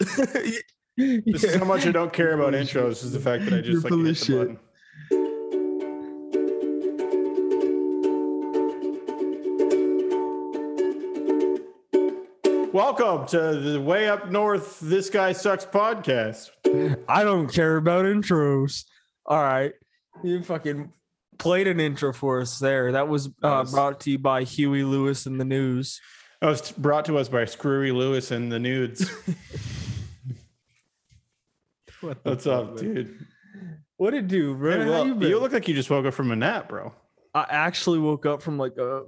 This is how much I don't care about intros. Is the fact that I You're just like full hit the shit. button. Welcome to the Way Up North This Guy Sucks podcast. I don't care about intros. All right. You fucking played an intro for us there. That was uh, brought to you by Huey Lewis and the News. It was brought to us by Screwy Lewis and the Nudes. What's up, dude? What did it do, bro? Hey, well, you you, look like you just woke up from a nap, bro. I actually woke up from like a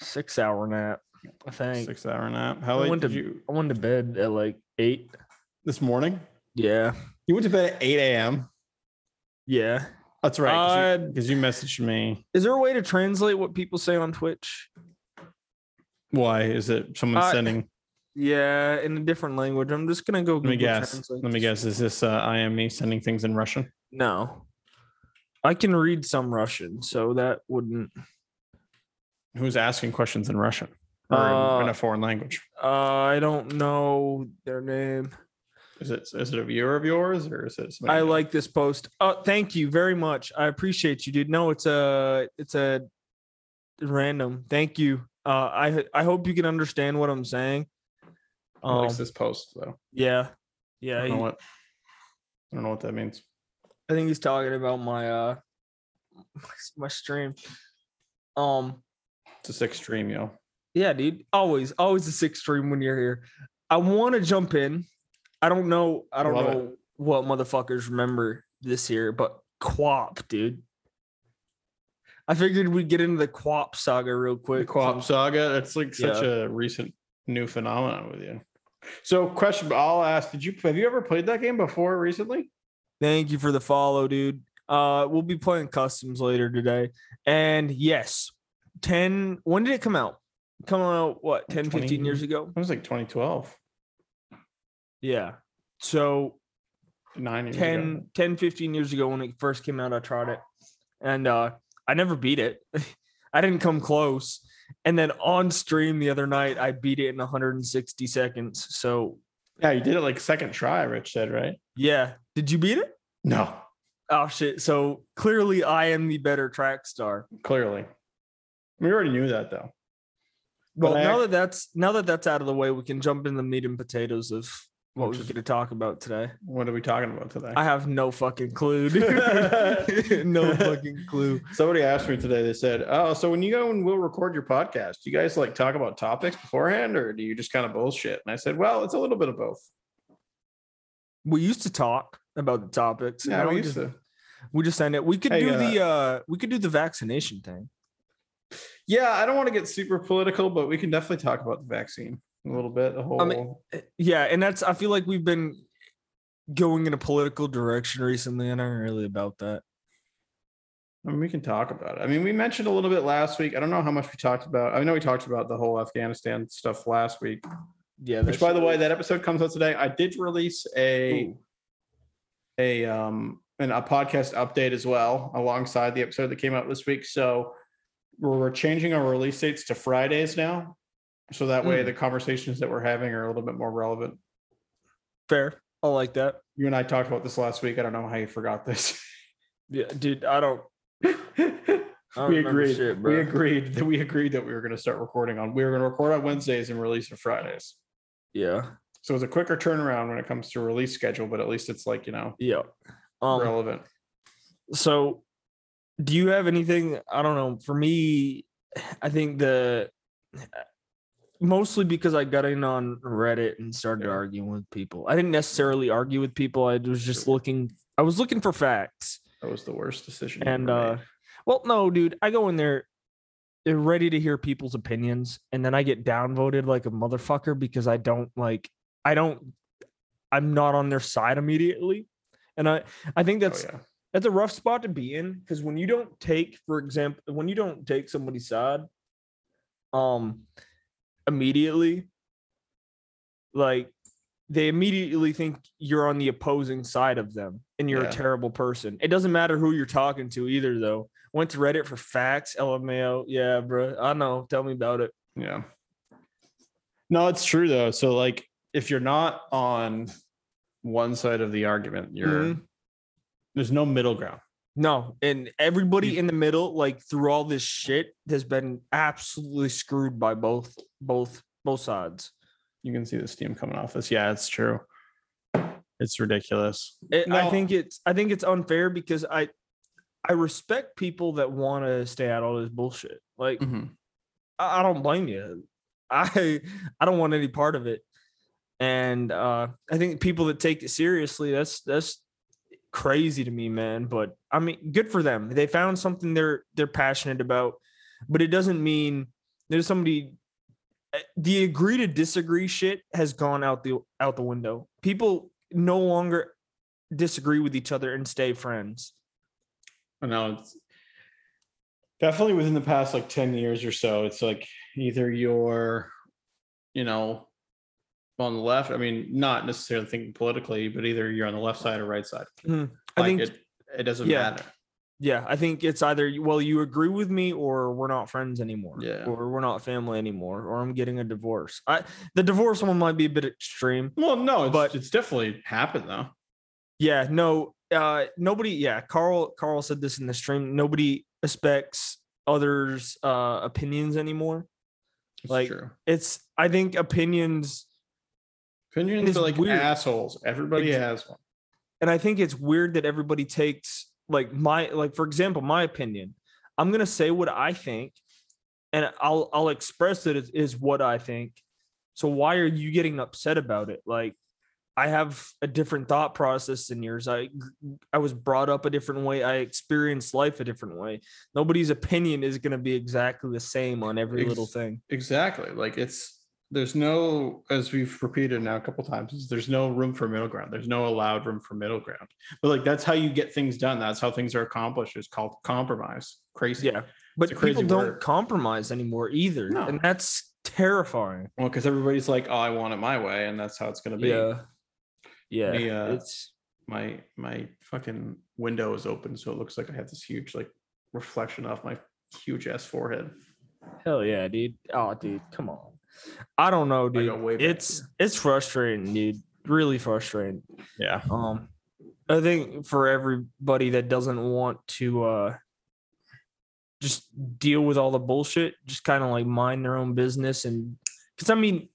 six hour nap. I think. Six hour nap. How I late went did to- you I went to bed at like eight. this morning? Yeah. You went to bed at 8 a.m. Yeah. That's right. Uh, Because you, messaged me. Is there a way to translate what people say on Twitch? Why? Is it someone Uh, sending? Yeah, in a different language. I'm just gonna go. Let me guess. Translate Let me guess. Is this uh, I am me sending things in Russian? No, I can read some Russian, so that wouldn't. Who's asking questions in Russian or in, in Uh, a foreign language? Uh, I don't know their name. Is it is it a viewer of yours or is it? I else? like this post. Oh, thank you very much. I appreciate you, dude. No, it's a it's a random. Thank you. Uh, I I hope you can understand what I'm saying. Um, likes this post though. yeah, I yeah. don't know what. I don't know what that means. I think he's talking about my uh my stream. Um, It's a six stream, yo. yeah, dude. Always, always a six stream when you're here. I want to jump in. I don't know. I don't Love it. know what motherfuckers remember this year, but QWOP, dude. I figured we'd get into the QWOP saga real The quick. QWOP saga. That's like such Yeah. a recent new phenomenon with you. So, question I'll ask: Did you have you ever played that game before recently? Thank you for the follow, dude. Uh, we'll be playing customs later today. And yes, 10, when did it come out? Come out, what, 10, 15 years ago? It was like 2012, Yeah. So nine years 10, ago. 10, 15 years ago when it first came out, I tried it. And uh, I never beat it. I didn't come close. And then on stream the other night, I beat it in 160 seconds. So Yeah, you did it like second try. Rich said, right? yeah. Did you beat it? No, Oh shit. So clearly I am the better track star. clearly. We already knew that though. Well, But now ac- that that's now that that's out of the way, we can jump in the meat and potatoes of what we're going to talk about today. What are we talking about today? I have no fucking clue. no fucking clue. Somebody asked me today. They said, "Oh, so when you go and we'll record your podcast, do you guys like talk about topics beforehand, or do you just kind of bullshit?" And I said, "Well, it's a little bit of both." We used to talk about the topics. Yeah, we we used just to. we just end it. We could Hey, do uh, the uh we could do the vaccination thing. Yeah, I don't want to get super political, but we can definitely talk about the vaccine a little bit. The whole. mean- Uh, Yeah, and that's I feel like we've been going in a political direction recently, and I'm really about that. I mean, we can talk about it. I mean, we mentioned a little bit last week. I don't know how much we talked about. I know we talked about the whole Afghanistan stuff last week. Yeah. Which, by the way, that episode comes out today. I did release a a um and a podcast update as well alongside the episode that came out this week. So we're, we're changing our release dates to Fridays now, so that way Mm. the conversations that we're having are a little bit more relevant. fair. I like that. You and I talked about this last week. I don't know how you forgot this. Yeah, dude. I don't. I we agreed. shit, we agreed that we agreed that we were going to start recording on. We were going to record on Wednesdays and release on Fridays. Yeah. So it's a quicker turnaround when it comes to release schedule, but at least it's like you know Yeah. Um. relevant. So, do you have anything? I don't know. For me, I think the mostly because I got in on Reddit and started Yeah. arguing with people. I didn't necessarily argue with people. I was just looking. I was looking for facts. That was the worst decision. And uh, well, no, dude. I go in there. They're ready to hear people's opinions, and then I get downvoted like a motherfucker because I don't like. I don't. I'm not on their side immediately, and I. I think Oh, that's yeah. that's a rough spot to be in because when you don't take for example when you don't take somebody's side um immediately like they immediately think you're on the opposing side of them and you're Yeah. a terrible person it doesn't matter who you're talking to either though went to reddit for facts lmao yeah bro i know tell me about it Yeah. No, it's true though. So like if you're not on one side of the argument, you're Mhm. there's no middle ground. No, and everybody in the middle, like through all this shit, has been absolutely screwed by both both both sides. You can see the steam coming off this. Yeah, it's true. It's ridiculous. It, I think it's I think it's unfair because I I respect people that want to stay out all this bullshit. Like Mhm. I, I don't blame you. I I don't want any part of it. And uh I think people that take it seriously, that's that's crazy to me, man. But I mean, good for them. They found something they're they're passionate about, but it doesn't mean there's somebody eh, the agree to disagree shit has gone out the out the window. People no longer disagree with each other and stay friends. I know it's definitely within the past like 10 years or so. It's like either you're, you know, on the left. I mean, not necessarily thinking politically, but either you're on the left side or right side. Mhm. I think it, it doesn't yeah. matter. Yeah, I think it's either well, you agree with me, or we're not friends anymore, Yeah. or we're not family anymore, or I'm getting a divorce. I the divorce one might be a bit extreme. Well, no, it's, But- it's definitely happened though. Yeah, no, uh, nobody. Yeah, Carl. Carl said this in the stream. Nobody expects others' uh, opinions anymore. It's Like, true. It's I think opinions, Opinions it's are like weird. assholes. Everybody Ex- has one. and I think it's weird that everybody takes like my like for example my opinion. I'm gonna say what I think, and I'll I'll express it as, is what I think. So why are you getting upset about it? Like I have a different thought process than yours. I I was brought up a different way. I experienced life a different way. Nobody's opinion is gonna be exactly the same on every little thing. Exactly. Like it's there's no, as we've repeated now a couple times, there's no room for middle ground. There's no allowed room for middle ground. But like that's how you get things done. That's how things are accomplished. Is called compromise. Crazy. Yeah, but crazy people don't word. compromise anymore either, No. and that's terrifying. Well, because everybody's like, oh, I want it my way, and that's how it's gonna be. Yeah. Yeah. Me, uh, it's My my fucking window is open, so it looks like I have this huge like reflection off my huge ass forehead. hell yeah, dude. Oh, dude, come on. I don't know, dude. way It's here. it's frustrating, dude. Really frustrating. Yeah. Um I think for everybody that doesn't want to uh just deal with all the bullshit, just kind of like mind their own business and cuz I mean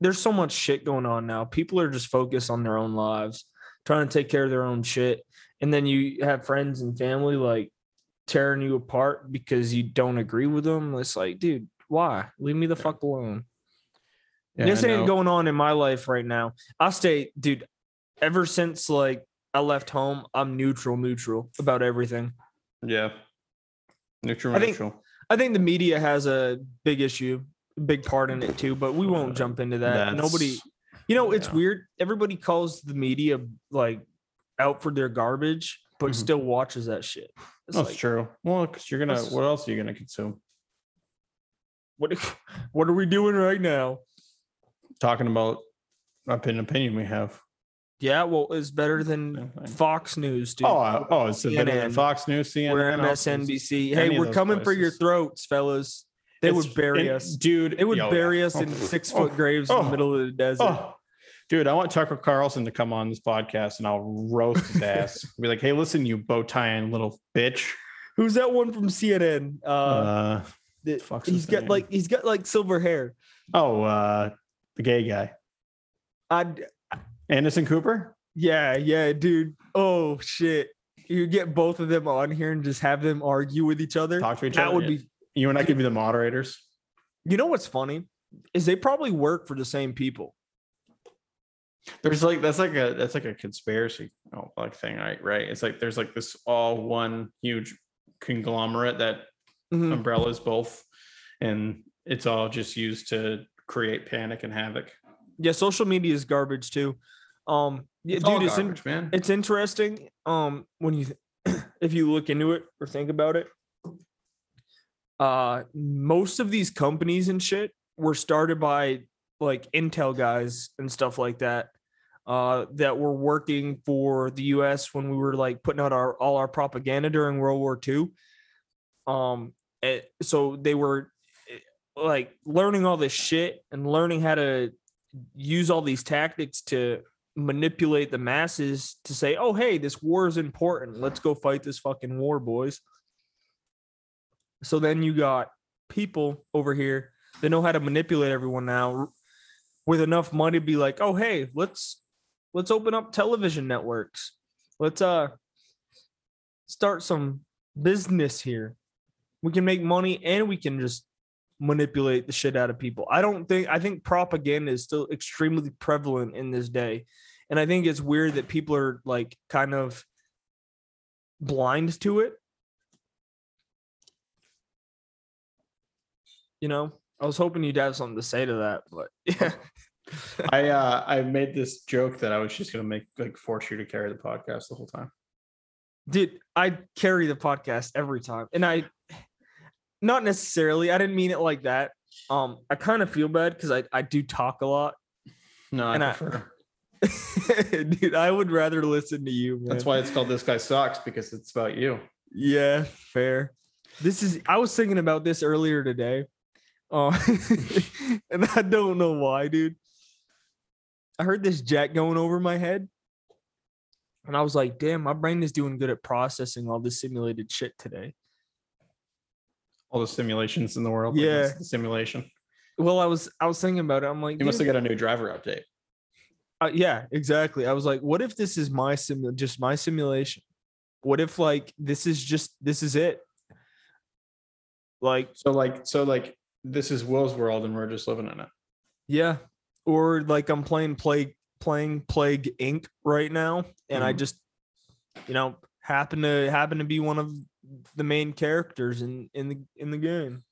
there's so much shit going on now. People are just focused on their own lives, trying to take care of their own shit. And then you have friends and family like tearing you apart because you don't agree with them. It's like, dude, why? Leave me the fuck alone. Yeah, this ain't going on in my life right now. I stay, dude. Ever since like I left home, I'm neutral, neutral about everything. Yeah. Neutral, I think- neutral. I think the media has a big issue, big part in it too, but we won't Uh, jump into that. Nobody, you know, it's yeah. weird. Everybody calls the media like out for their garbage, but Mhm. still watches that shit. It's That's like, true. Well, because you're gonna. What else are you gonna consume? what, what are we doing right now? Talking about an opinion we have. Yeah, well, it's better than Fox News, dude. Oh, uh, oh, it's better than Fox News, CNN, We're MSNBC. Hey, we're coming for your throats, fellas. They It's- would bury us. dude. They would yo, bury us in six foot graves in oh, the middle of the desert. Oh, dude, I want Tucker Carlson to come on this podcast and I'll roast his ass. Be like, hey, listen, you bow tying little bitch. Who's that one from CNN? Uh, Uh, fuck's he's got name? like he's got like silver hair. oh, uh, the gay guy, I Anderson Cooper. yeah yeah dude. Oh shit. You get both of them on here and just have them argue with each other. Talk to each that other. That would be. You and I could be the moderators. You know what's funny is they probably work for the same people. There's like that's like a that's like a conspiracy oh, like thing, right? Right. It's like there's like this all one huge conglomerate that Mhm. umbrellas both, and it's all just used to create panic and havoc. Yeah, social media is garbage too. Um, yeah, It's all dude, it's in, garbage, man. it's interesting um when you if you look into it or think about it uh most of these companies and shit were started by like intel guys and stuff like that uh that were working for the US when we were like putting out our all our propaganda during World War II um eh, so they were like learning all this shit and learning how to use all these tactics to manipulate the masses to say, "Oh, hey, this war is important. Let's go fight this fucking war, boys." So then you got people over here that know how to manipulate everyone now with enough money to be like, "Oh, hey, let's let's open up television networks. Let's uh start some business here. We can make money and we can just manipulate the shit out of people. I don't think I think propaganda is still extremely prevalent in this day. And I think it's weird that people are like kind of blind to it. You know, I was hoping you'd have something to say to that, but yeah. I uh I made this joke that I was just gonna make like force you to carry the podcast the whole time. Dude, I carry the podcast every time. And I not necessarily, I didn't mean it like that. Um, I kind of feel bad because I, I do talk a lot. No, I And I- prefer. Dude, I would rather listen to you, man. That's why it's called This Guy Sucks because it's about you. Yeah, fair. This is I was thinking about this earlier today. Uh, and I don't know why, dude. I heard this jet going over my head. And I was like, damn, my brain is doing good at processing all this simulated shit today. All the simulations in the world. Yeah. that's the simulation. Well, I was I was thinking about it. I'm like, You must have got a new driver update. uh, yeah, exactly. I was like, what if this is my sim just my simulation? What if like this is just this is it? Like So like so like this is Will's world and we're just living in it. Yeah. Or like I'm playing plague playing Plague Inc. right now, and I Mhm. just, you know, happen to happen to be one of the main characters in in the in the game.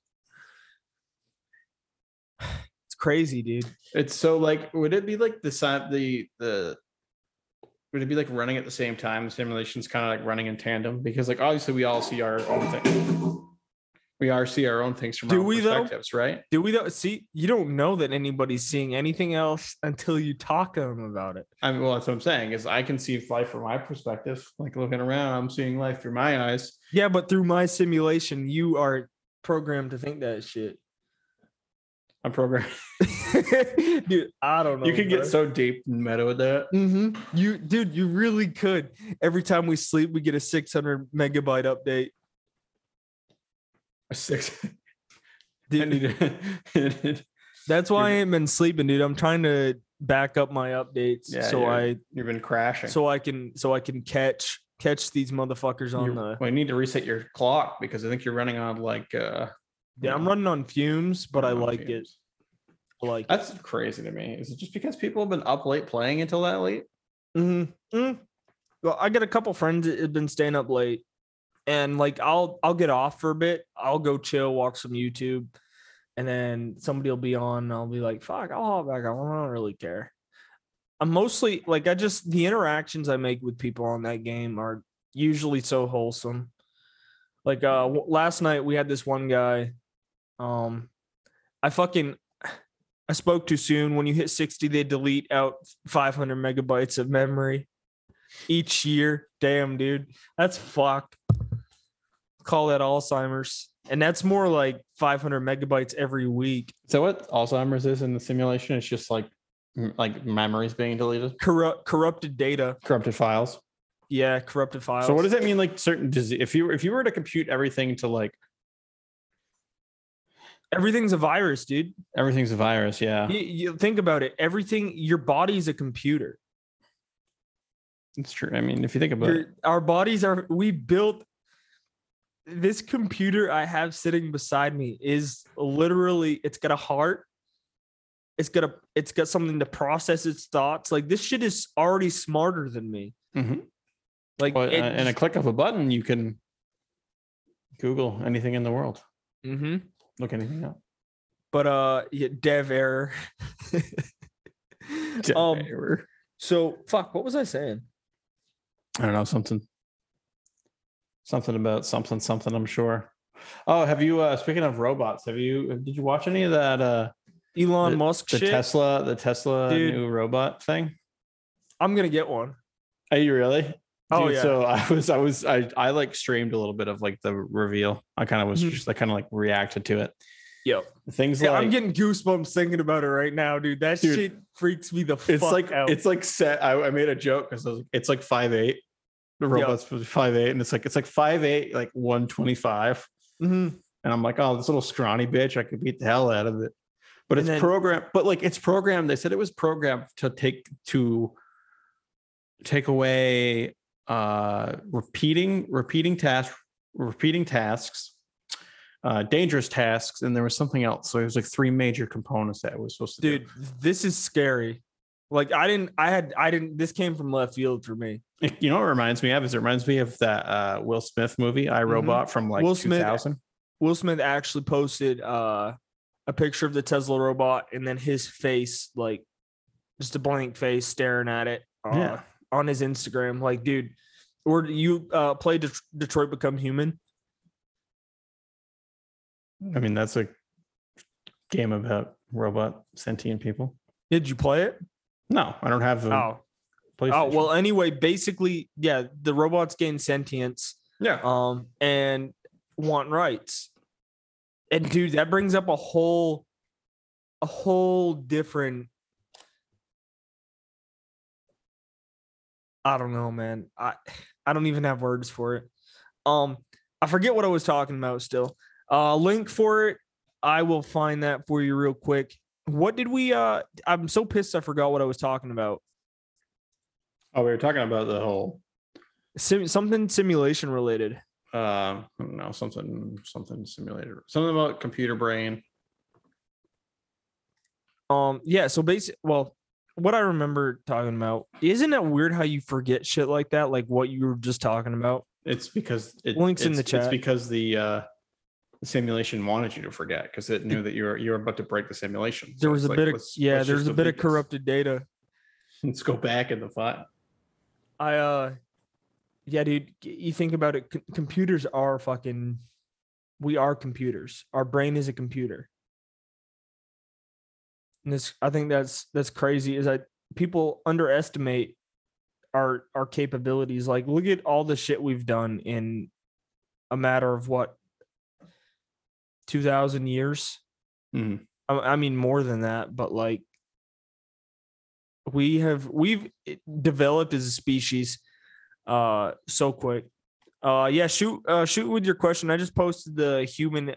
It's crazy, dude. It's so like would it be like the side the the would it be like running at the same time? The simulation's kind of like running in tandem because like obviously we all see our own thing. We are see our own things from Do our we, though? perspectives, right? Do we though see you don't know that anybody's seeing anything else until you talk to them about it. I mean, well, that's what I'm saying is I can see life from my perspective. Like looking around, I'm seeing life through my eyes. Yeah, but through my simulation, you are programmed to think that shit. I'm programmed. dude, I don't know. you could get so deep and meta with that. Mm-hmm. You, dude, you really could. Every time we sleep, we get a 600 megabyte update. A six. Dude, to- that's why I ain't been sleeping, dude. I'm trying to back up my updates Yeah, so I You've been crashing. so I can so I can catch catch these motherfuckers on You're- the. well, you need to reset your clock because I think you're running on like uh Yeah, I'm running on fumes, but I like it. I like. That's crazy to me. Is it just because people have been up late playing until that late? Mm-hmm. Well, I got a couple friends that have been staying up late, and like I'll I'll get off for a bit. I'll go chill, watch some YouTube, and then somebody will be on. And I'll be like, "Fuck, I'll hop back on. I don't really care." I'm mostly like I just the interactions I make with people on that game are usually so wholesome. Like uh last night we had this one guy. Um, I fucking I spoke too soon. When you hit 60, they delete out 500 megabytes of memory each year. Damn, dude. That's fucked. Call that Alzheimer's. And that's more like 500 megabytes every week. So what Alzheimer's is in the simulation? It's just like like memories being deleted, Corrupt, corrupted data. corrupted files. Yeah, corrupted files. So what does that mean? Like certain disease? If you if you were to compute everything to like Everything's a virus, dude. everything's a virus, yeah, You, you think about it. Everything, your body's a computer. it's true. I mean, if you think about it, our bodies are, we built this computer I have sitting beside me is literally, it's got a heart. It's got a, it's got something to process its thoughts. Like this shit is already smarter than me. Mhm. Like, Well, uh, it, in a click of a button, you can Google anything in the world, Mhm. look anything up. but uh, yeah, dev error. um, Error. so fuck. What was I saying? I don't know something, something about something, something. I'm sure. Oh, have you? uh Speaking of robots, have you? Did you watch any of that? uh Elon The- Musk The shit. Tesla, the Tesla Dude. new robot thing. I'm gonna get one. Are you really? Oh, yeah. So I was, I was, I, I like streamed a little bit of like the reveal. I kind of was Mhm. just, I kind of like reacted to it. Yep. Things Yeah, like I'm getting goosebumps thinking about it right now, dude. That Dude, shit freaks me the fuck it's like out. it's like set. I, I made a joke because like, it's like five eight. The Yep. robot's five eight, and it's like it's like five eight, like one twenty five. Mhm. And I'm like, oh, this little scrawny bitch, I could beat the hell out of it. But And it's then- programmed, but like it's programmed. They said it was programmed to take to take away uh repeating repeating tasks repeating tasks uh dangerous tasks and there was something else so it was like three major components that it was supposed to dude, this is scary. Like I didn't, I had, I didn't. This came from left field for me. you know what it reminds me of is it reminds me of that uh will smith movie i robot from like Mm-hmm. Will Smith- 2000 Will Smith actually posted uh, a picture of the Tesla robot and then his face, like just a blank face staring at it uh, Yeah. on his Instagram. Like, dude, or you uh, play Det- Detroit Become Human? i mean that's a game about robot sentient people Did you play it? No i don't have Oh, oh, well, anyway, basically, yeah, the robots gain sentience yeah um, and want rights. And dude, that brings up a whole, a whole different. I don't know, man. I I don't even have words for it. Um, I forget what I was talking about. Still, uh, link for it. I will find that for you real quick. What did we? Uh, I'm so pissed. I forgot what I was talking about. oh we were talking about the whole Sim- something simulation related. uh, I don't know, something, something simulated. something about computer brain. Um, yeah, so basic well, what I remember talking about, isn't it weird how you forget shit like that, like what you were just talking about? It's because it, Links in the chat. It's because the uh, the simulation wanted you to forget because it knew that you were you were about to break the simulation. There So was a like, bit of let's- yeah, let's there's a bit of delete this. corrupted data. Let's go back in the file. I uh yeah, dude, you think about it, c- computers are fucking we are computers. Our brain is a computer. And this I think that's that's crazy is that people underestimate our our capabilities. Like look at all the shit we've done in a matter of what 2000 years. Mhm. I, I mean more than that, but like we have we've developed as a species uh so quick. Uh yeah, shoot uh shoot with your question. I just posted the human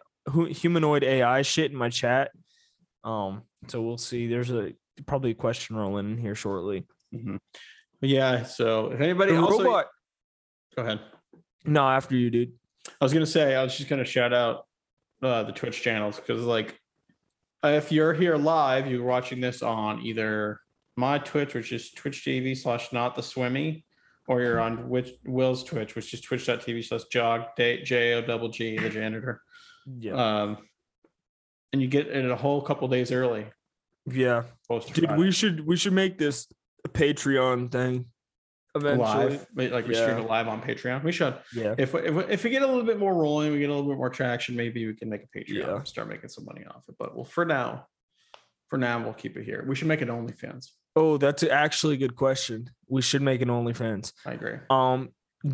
humanoid AI shit in my chat. Um so we'll see. There's a probably a question rolling in here shortly. Mhm. Yeah. So if anybody The also, robot. go ahead. No, after you, dude. I was gonna say I was just gonna shout out uh, the Twitch channels because like if you're here live, you're watching this on either my Twitch, which is Twitch TV slash not the swimmy, or you're on which Will's Twitch, which is twitch.tv slash jog J O double G the janitor. Yeah. Um, and you get it a whole couple days early. yeah. Dude, Friday. we should we should make this a Patreon thing eventually. live, like we stream it live on Patreon. We should. Yeah. If we, if we, if we get a little bit more rolling, we get a little bit more traction. Maybe we can make a Patreon, Yeah. and start making some money off it. But well, for now, for now, we'll keep it here. We should make it OnlyFans. Oh, that's actually a good question. We should make an OnlyFans. I agree. Um,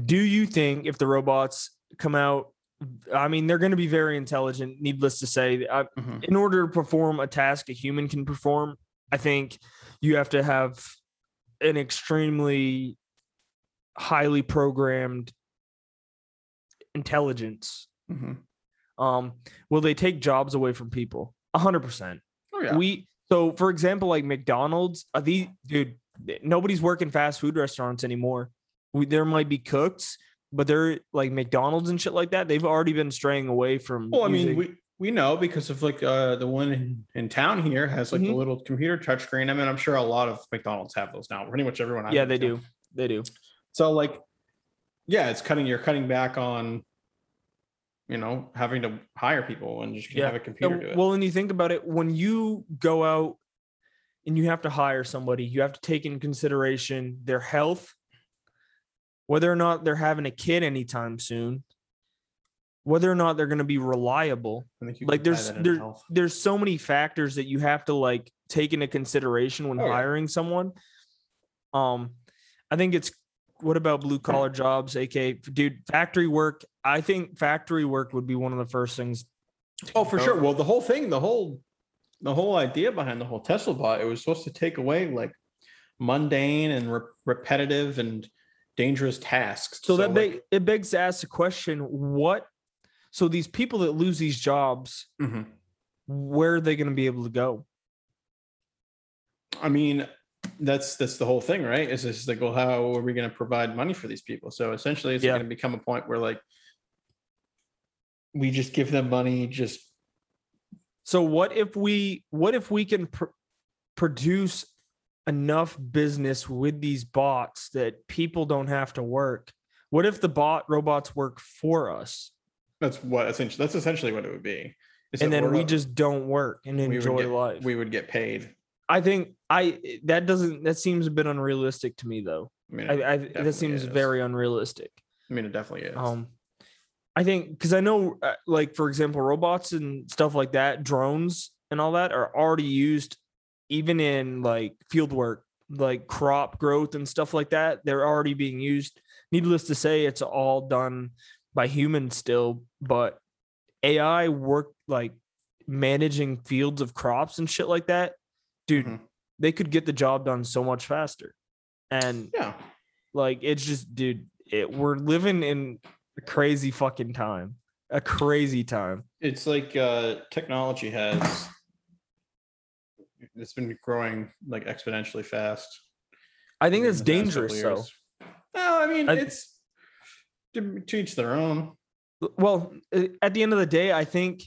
do you think if the robots come out, I mean, they're going to be very intelligent. Needless to say, I, Mhm. in order to perform a task a human can perform, I think you have to have an extremely highly programmed intelligence. Mhm. Um, will they take jobs away from people? A hundred percent. Oh. We so for example, like McDonald's, uh, the dude, nobody's working fast food restaurants anymore. We, there might be cooks, but they're like McDonald's and shit like that. They've already been straying away from. well, I mean, we we know because of like uh the one in, in town here has like the Mhm. little computer touchscreen. I mean, I'm sure a lot of McDonald's have those now. Pretty much everyone. I yeah, they do. They do. So like, yeah, it's cutting. You're cutting back on, you know, having to hire people and just Yeah. have a computer do it. Well, and you think about it, when you go out and you have to hire somebody, you have to take in consideration their health, whether or not they're having a kid anytime soon, whether or not they're going to be reliable. I think you like, there's- there- health. There's so many factors that you have to like take into consideration when Oh, yeah. hiring someone. Um, I think it's what about blue collar jobs, aka dude, factory work. I think factory work would be one of the first things Oh, for know? sure. Well, the whole thing, the whole, the whole idea behind the whole Tesla bot, it was supposed to take away like mundane and re- repetitive and dangerous tasks. So, that like, beg, it begs to ask the question: What? So these people that lose these jobs, Mhm. where are they going to be able to go? I mean, that's that's the whole thing, right? Is just like, well, how are we going to provide money for these people? So essentially, it's Yeah. going to become a point where like we just give them money, just So what if we what if we can pr- produce enough business with these bots that people don't have to work? What if the bot robots work for us that's what essentially that's essentially what it would be. is and then we're just don't work and we enjoy get- life? we would get paid. I think I that doesn't that seems a bit unrealistic to me though. I mean, I, I that seems is. very unrealistic. I mean, it definitely is. Um, I think because I know, uh, like for example, robots and stuff like that, drones and all that are already used, even in like field work, like crop growth and stuff like that. They're already being used. Needless to say, it's all done by humans still, but AI work like managing fields of crops and shit like that, dude. Mhm. They could get the job done so much faster, and yeah. like it's just, dude, it, we're living in a crazy fucking time. A crazy time. It's like uh, technology has it's been growing like exponentially fast. I think in it's the past couple dangerous though. No, I mean I- it's to, to each their own. Well, at the end of the day, I think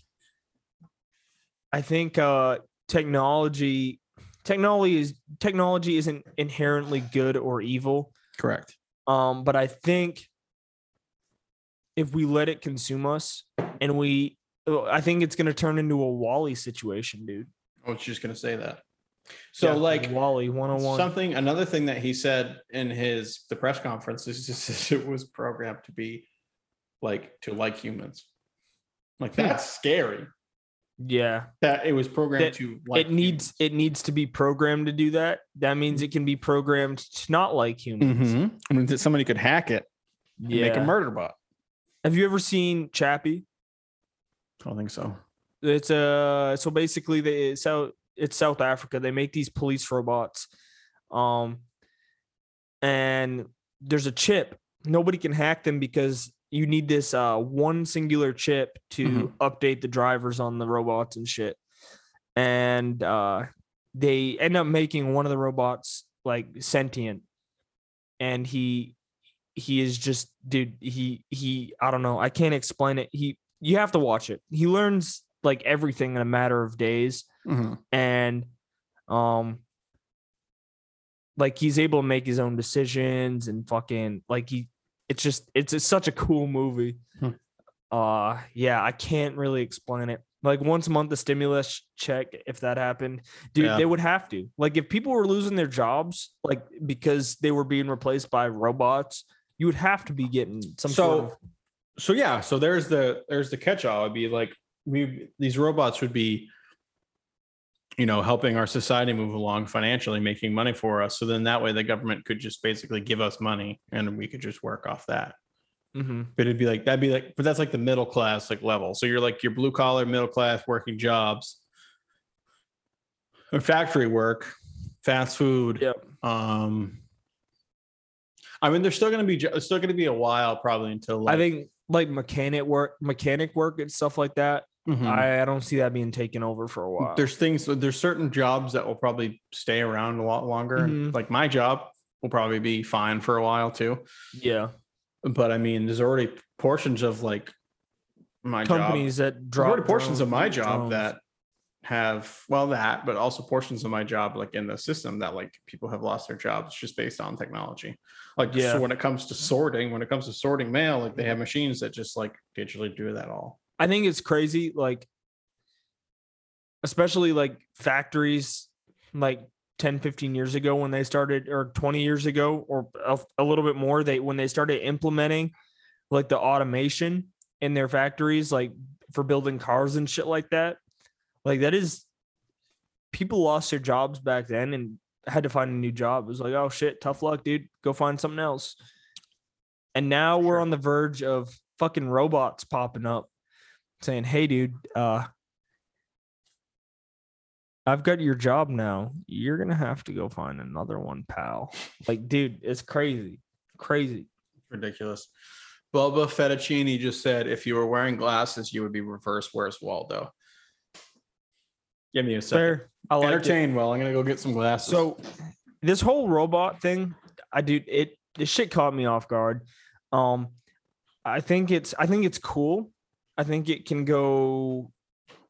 I think uh technology technology is technology isn't inherently good or evil. Correct. Um, but I think if we let it consume us and we I think it's gonna turn into a WALL-E situation, dude. I was just gonna say that. So Yeah, like WALL-E 101. something another thing that he said in his the press conference is just it was programmed to be like to like humans. Like Hmm. that's scary. Yeah. That it was programmed That to like it needs humans. it needs to be programmed to do that. That means it can be programmed to not like humans. Mhm. I mean, that somebody could hack it and Yeah. make a murder bot. Have you ever seen Chappie? I don't think so. It's uh so basically they so it's South Africa. They make these police robots. Um and there's a chip. Nobody can hack them because you need this uh one singular chip to Mhm. update the drivers on the robots and shit. And uh they end up making one of the robots like sentient. And he he is just dude, he he I don't know, I can't explain it. He you have to watch it. He learns like everything in a matter of days Mhm. and um like he's able to make his own decisions and fucking like he it's just it's, it's such a cool movie Hmm. uh yeah i can't really explain it like once a month the stimulus check if that happened dude Yeah. they would have to like if people were losing their jobs like because they were being replaced by robots you would have to be getting some sort of so yeah, so there's the there's the catch-all. It'd be like we these robots would be, you know, helping our society move along financially, making money for us. So then that way the government could just basically give us money and we could just work off that. Mhm. But it'd be like that'd be like, but that's like the middle class like level. So you're like your blue collar, middle class working jobs, or factory work, fast food. Yep. Um I mean, there's still gonna be it's still gonna be a while probably until like, i think like mechanic work mechanic work and stuff like that Mhm. I, I don't see that being taken over for a while. there's things there's certain jobs that will probably stay around a lot longer Mhm. like my job will probably be fine for a while too yeah, but i mean there's already portions of like my companies job that drop already portions of my job drones. that have well that but also portions of my job like in the system that like people have lost their jobs just based on technology like Yeah. so when it comes to sorting when it comes to sorting mail like they have machines that just like digitally do that all I think it's crazy, like especially like factories like 10, 15 years ago when they started, or 20 years ago, or a, a little bit more, they when they started implementing like the automation in their factories, like for building cars and shit like that. Like that is people lost their jobs back then and had to find a new job. It was like, oh shit, tough luck, dude. Go find something else. And now we're on the verge of fucking robots popping up. Saying, "Hey, dude, uh, I've got your job now. You're gonna have to go find another one, pal." Like, dude, it's crazy, crazy. Ridiculous. Bubba Fettuccine just said if you were wearing glasses, you would be reverse. Where's Waldo? Give me a second. Fair. I like it. Entertain. Well, I'm gonna go get some glasses. So this whole robot thing, I do it. This shit caught me off guard. Um, I think it's I think it's cool. I think it can go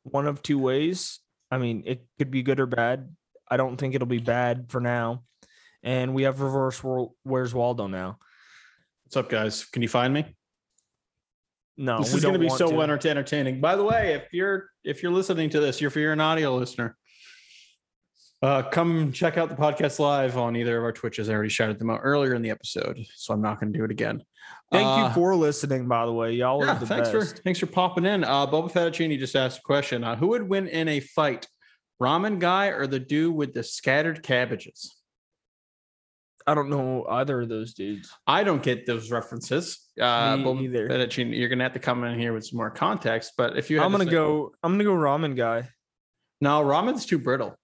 one of two ways. I mean, it could be good or bad. I don't think it'll be bad for now. And we have reverse where's Waldo now. what's up, guys? Can you find me? No, this is going to be so to. entertaining. By the way, if you're if you're listening to this, if you're an audio listener, uh, come check out the podcast live on either of our Twitches. I already shouted them out earlier in the episode, so I'm not going to do it again. Thank Uh, you for listening, by the way. Y'all yeah, are the thanks best. for thanks for popping in. Uh, Boba Fettuccine just asked a question: uh, Who would win in a fight, ramen guy or the dude with the scattered cabbages? I don't know either of those dudes. I don't get those references. Uh, Me either. You're gonna have to come in here with some more context. But if you, I'm gonna go. I'm gonna go ramen guy. No, ramen's too brittle.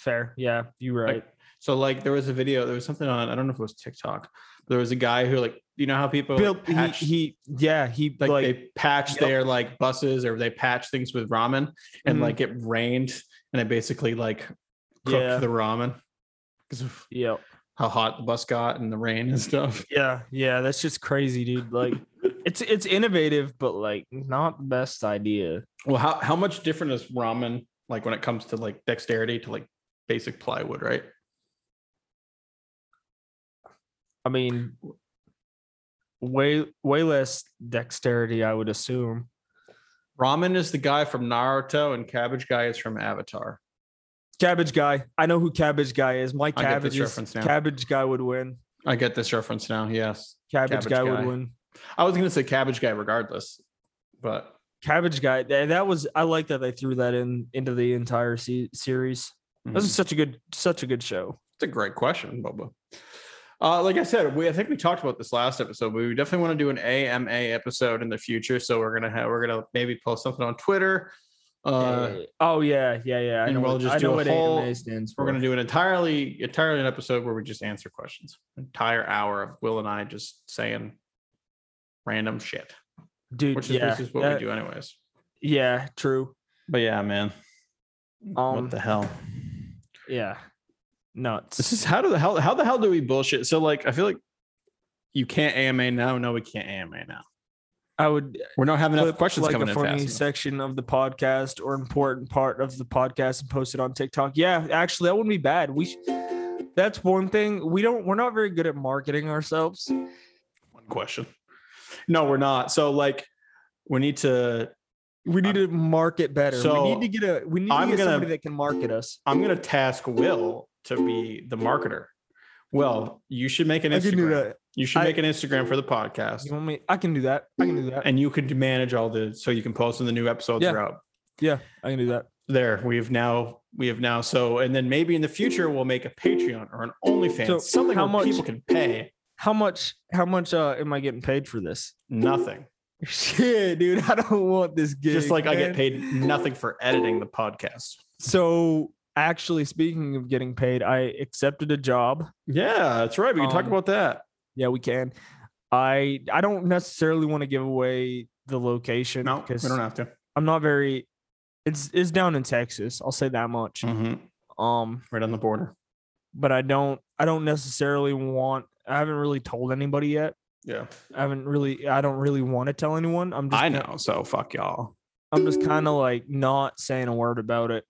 Fair. Yeah, you're right. Like, so like there was a video, there was something on, I don't know if it was TikTok. There was a guy who like, you know how people Bill, like, patch, he, he, yeah, he like, like, they patch Yep. their like buses or they patch things with ramen and Mhm. like it rained and it basically like cooked Yeah. the ramen because of yeah, how hot the bus got and the rain and stuff. yeah, yeah. That's just crazy, dude. Like, it's it's innovative, but like not the best idea. Well, how, how much different is ramen like when it comes to like dexterity to like basic plywood, right? I mean, way way less dexterity, I would assume. Ramen is the guy from Naruto and Cabbage Guy is from Avatar. Cabbage guy, I know who Cabbage guy is. My I get this cabbage is reference now. Cabbage guy would win. I get this reference now. Yes. Cabbage, Cabbage guy, Guy. would win. I was gonna say cabbage guy regardless, but Cabbage guy. That, that was I like that they threw that in into the entire se- series. This is such a good such a good show. it's a great question, Bubba. Uh, like I said, we I think we talked about this last episode. But we definitely want to do an AMA episode in the future. So we're gonna have we're gonna maybe post something on Twitter. Uh, Uh, oh yeah, yeah, yeah. I and know. we'll what- just I do know a what whole- AMA stands for. we're gonna do an entirely entirely an episode where we just answer questions. Entire hour of Will and I just saying random shit, dude. which is, yeah, which is what that- we do anyways. yeah, true. But yeah, man. Um, what the hell? Yeah, nuts. This is how do the hell how the hell do we bullshit? So like I feel like you can't AMA now. No, we can't AMA now. I would uh, We're not having enough clip, questions like coming a in funny fast. enough. section of the podcast or important part of the podcast and post it on TikTok. Yeah, actually, that wouldn't be bad. We. Sh- that's one thing we don't. We're not very good at marketing ourselves. One question. No, we're not. So like we need to We need to market better. so we need to get a. We need to I'm get gonna- somebody that can market us. I'm gonna task Will to be the marketer. Will, you should make an I can Instagram. You should I- make an Instagram for the podcast. You want me? I can do that. I can do that. And you could manage all the so you can post when the new episodes Yeah. are out. Yeah, I can do that. There, we've now we have now so and then maybe in the future we'll make a Patreon or an OnlyFans, So, something how where much- people can pay How much? How much? Uh, am I getting paid for this? nothing. Shit, dude, I don't want this gig. Just like I get paid nothing for editing the podcast. So, actually, speaking of getting paid, I accepted a job. Yeah, that's right. We can talk Um, about that. Yeah, we can. I I don't necessarily want to give away the location No, we because don't have to. I'm not very. It's it's down in Texas. I'll say that much. Mhm. Um, Right on the border. but I don't I don't necessarily want. I haven't really told anybody yet. Yeah, I haven't really. I don't really want to tell anyone. I'm just. I know. So fuck y'all. I'm just kind of like not saying a word about it.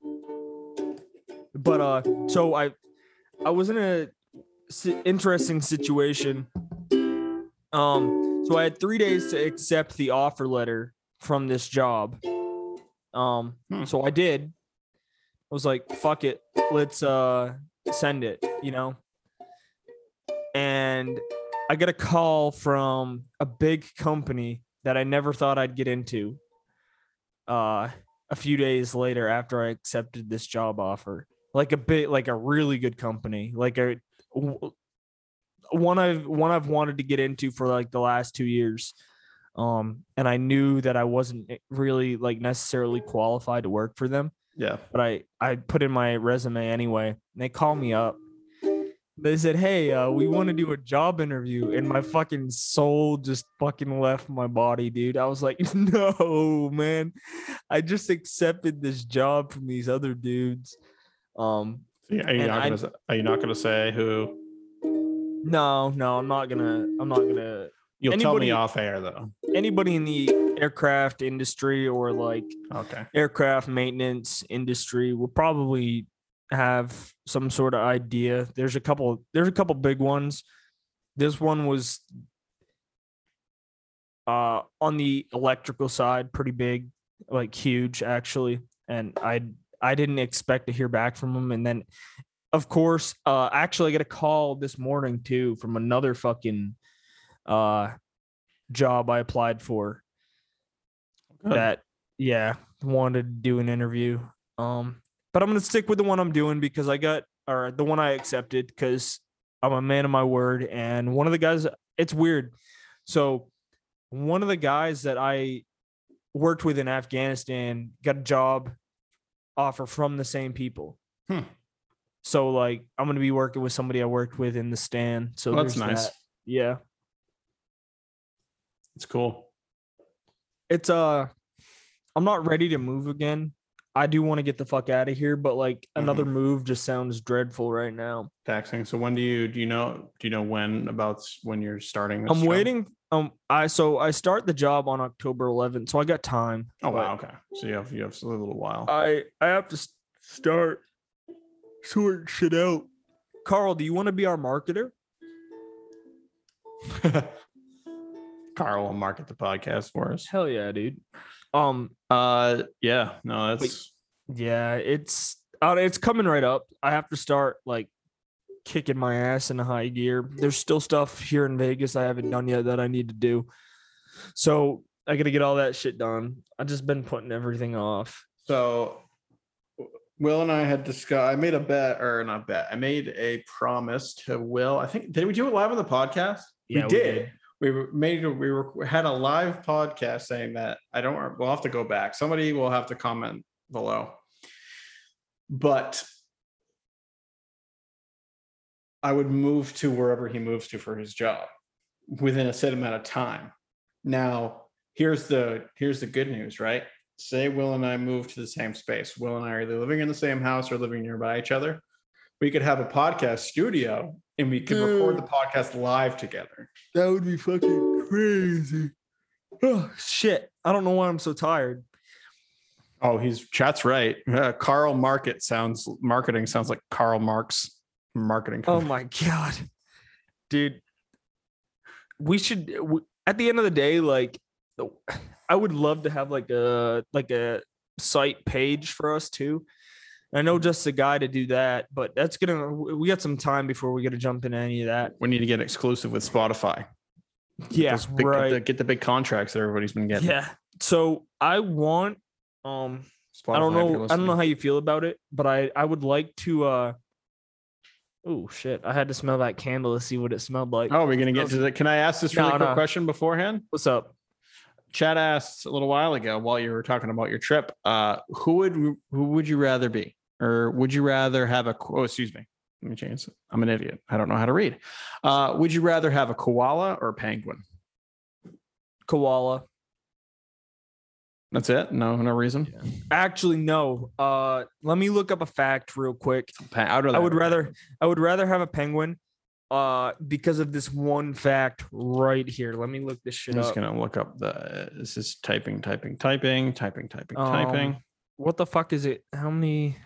But uh, so I, I was in a si- interesting situation. Um, so I had three days to accept the offer letter from this job. Um, Hmm. so I did. I was like, "Fuck it, let's uh send it," you know. And I get a call from a big company that I never thought I'd get into uh a few days later after I accepted this job offer. Like a bit like a really good company, like a one I've one I've wanted to get into for like the last 2 years. Um, and I knew that I wasn't really like necessarily qualified to work for them, Yeah. but I I put in my resume anyway. And they called me up. They said, "Hey, uh, we want to do a job interview," and my fucking soul just fucking left my body, dude. I was like, "No, man, I just accepted this job from these other dudes." Um, Yeah, Are you not I- gonna say, are you not gonna say who? no, no, I'm not gonna. I'm not gonna. You'll tell me off air though. Anybody in the aircraft industry or like Okay. aircraft maintenance industry will probably have some sort of idea. There's a couple there's a couple big ones. This one was uh on the electrical side pretty big, like huge actually, and I I didn't expect to hear back from them and then of course, uh actually I got a call this morning too from another fucking uh job I applied for Good. that yeah wanted to do an interview um but i'm gonna stick with the one i'm doing because i got or the one i accepted because i'm a man of my word and one of the guys it's weird so one of the guys that i worked with in afghanistan got a job offer from the same people Hmm. so like i'm gonna be working with somebody i worked with in the stand so Well, that's nice. that. yeah It's cool. it's uh I'm not ready to move again. I do want to get the fuck out of here, but like another move just sounds dreadful right now. Taxing. So when do you do you know do you know when about when you're starting this? I'm job? waiting. Um, I so I start the job on October 11th, so I got time. Oh wow, okay. So you have you have a little while. I I have to start sorting shit out. Carl, do you want to be our marketer? Carl will market the podcast for us. Hell yeah, dude. Um, Uh yeah, no, that's yeah, it's uh, it's coming right up. I have to start like kicking my ass into high gear. There's still stuff here in Vegas I haven't done yet that I need to do. So I gotta get all that shit done. I've just been putting everything off. so Will and I had discussed I made a bet or not bet. I made a promise to Will. I think did we do it live on the podcast? Yeah, we did. We made we were we had a live podcast saying that I don't we'll have to go back. Somebody will have to comment below. But I would move to wherever he moves to for his job within a set amount of time. Now, here's the here's the good news, right? Say Will and I move to the same space. Will and I are either living in the same house or living nearby each other. We could have a podcast studio and we could record the podcast live together. That would be fucking crazy. Oh shit. I don't know why I'm so tired. Oh, he's chat's right. Uh, Carl Market sounds marketing sounds like Karl Marx marketing. Oh my god, dude. We should at the end of the day, like, I would love to have like a like a site page for us too. I know just the guy to do that, but that's gonna. We got some time before we got to jump into any of that. we need to get exclusive with Spotify. Yeah, Those big- right. the- get the big contracts that everybody's been getting. yeah. So I want. Um, Spotify, I don't know. I don't know how you feel about it, but I I would like to. uh Oh shit! I had to smell that candle to see what it smelled like. Oh, we're gonna get to the. Can I ask this really No, quick no. question beforehand? What's up? Chad asked a little while ago while you were talking about your trip. Uh, who would who would you rather be, or would you rather have a? Oh, excuse me. Let me change. it. I'm an idiot. I don't know how to read. Uh, would you rather have a koala or a penguin? Koala. That's it. No, no reason. Actually, no. Uh, let me look up a fact real quick. Pa- I'd I would rather, I would rather have a penguin, uh, because of this one fact right here. Let me look this shit I'm just up. gonna look up the. This is typing, typing, typing, typing, typing, typing. Um, What the fuck is it? How many?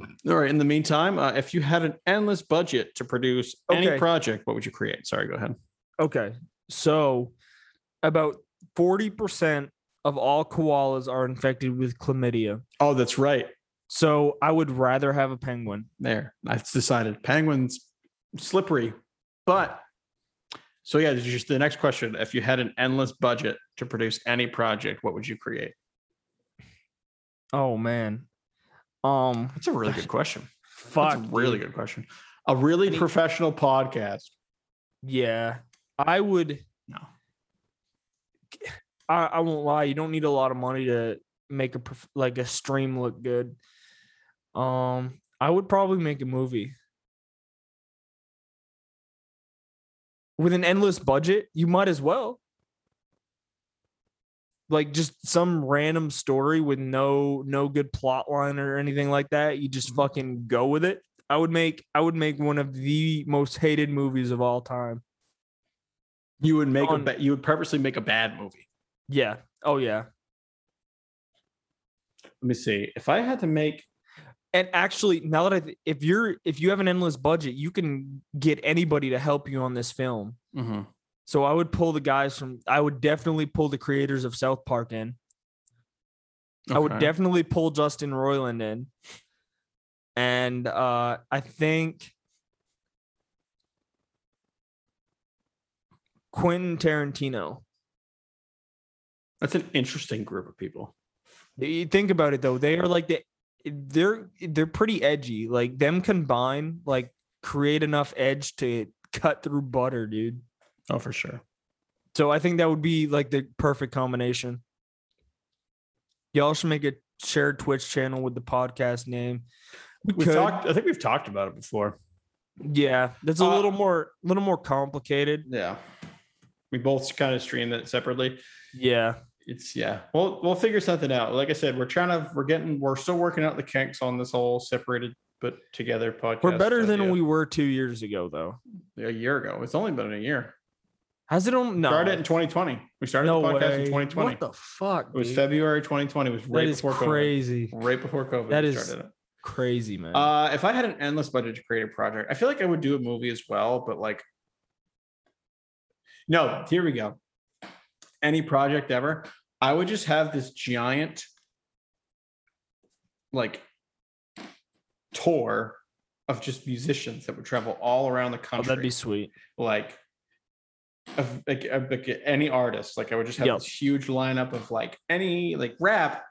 All right. In the meantime, uh, if you had an endless budget to produce any project, what would you create? Sorry, go ahead. Okay, so about forty percent of all koalas are infected with chlamydia. Oh, that's right. So I would rather have a penguin. There, I've decided. Penguins slippery, but so yeah. Just the next question: If you had an endless budget to produce any project, what would you create? Oh man. Um, That's a really good question. fuck. That's a really dude. good question. A really Any- professional podcast. Yeah, I would. No. I, I won't lie, you don't need a lot of money to make a like a stream look good. Um, I would probably make a movie with an endless budget. You might as well like just some random story with no no good plot line or anything like that. You just fucking go with it. I would make I would make one of the most hated movies of all time. You would make a On- ba- you would purposely make a bad movie. Yeah. Oh yeah. Let me see. If I had to make And actually, now that I th- if you're if you have an endless budget, you can get anybody to help you on this film. Mhm. So I would pull the guys from I would definitely pull the creators of South Park in. I would definitely pull Justin Roiland in. And uh I think Quentin Tarantino. That's an interesting group of people. You think about it though, they are like the they're they're pretty edgy. Like them combined, like create enough edge to cut through butter, dude. Oh, for sure. So I think that would be like the perfect combination. Y'all should make a shared Twitch channel with the podcast name. We We've could. talked. I think we've talked about it before. yeah, that's a Uh, little more, little more complicated. Yeah. We both kind of stream it separately. Yeah, It's yeah. We'll we'll figure something out. Like I said, we're trying to we're getting we're still working out the kinks on this whole separated but together podcast. we're better than we were two years ago, though. a year ago. It's only been a year. Has it on? No, Started in 2020. We started no the podcast way. in 2020. What the fuck? it was dude? February 2020. It was right That is before crazy. COVID. Right before COVID. That is started. Crazy man. Uh, if I had an endless budget to create a project, I feel like I would do a movie as well, but like, no, here we go. Any project ever, I would just have this giant, like, tour of just musicians that would travel all around the oh, country. that'd be sweet. like, of like, of, like any artist. Like, I would just have Yep. this huge lineup of like any like rap,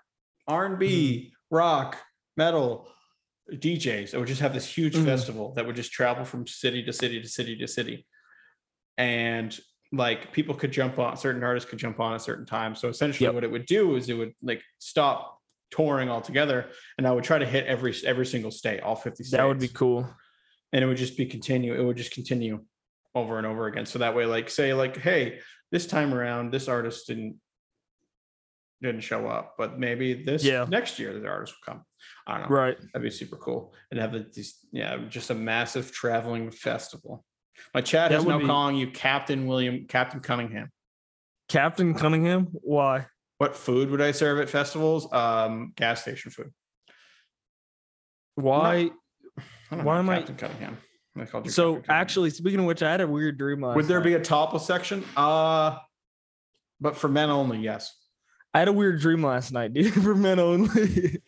R and B, rock, metal, DJs. I would just have this huge Mhm. festival that would just travel from city to city to city to city. And like people could jump on certain artists could jump on at certain times. So essentially Yep. what it would do is it would like stop touring altogether and I would try to hit every every single state, all 50 states. That would be cool. And it would just be continue, it would just continue over and over again. So that way, like say, like, hey, this time around, this artist didn't didn't show up, but maybe this Yeah. next year the artist will come. I don't know. Right. That'd be super cool. And have the- these, yeah, just a massive traveling festival. My chat That is now be- calling you Captain William, Captain Cunningham. Captain Cunningham. Why? What food would I serve at festivals? Um, gas station food. Why? I don't Why know, am I- Captain Cunningham. I called you So actually, speaking of which, I had a weird dream last would there night. be a topless section? Uh, but for men only, yes. I had a weird dream last night, dude, for men only.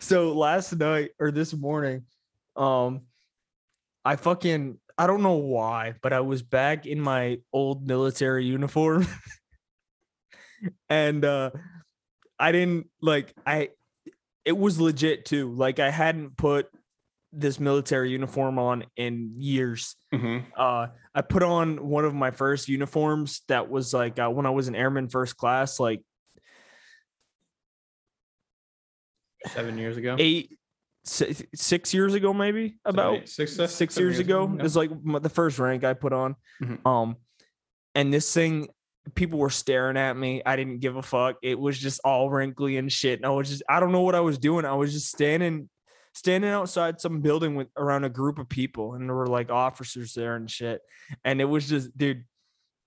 so last night or this morning, um, I fucking I don't know why, but I was back in my old military uniform. and uh I didn't like I it was legit too. Like I hadn't put this military uniform on in years Mhm. uh i put on one of my first uniforms that was like uh, when i was an airman first class like Seven years ago. eight six years ago maybe about eight, six, six, seven years ago yeah. it was like m- the first rank i put on Mhm. um and this thing people were staring at me i didn't give a fuck it was just all wrinkly and shit and i was just i don't know what i was doing i was just standing standing outside some building with around a group of people and there were like officers there and shit and it was just dude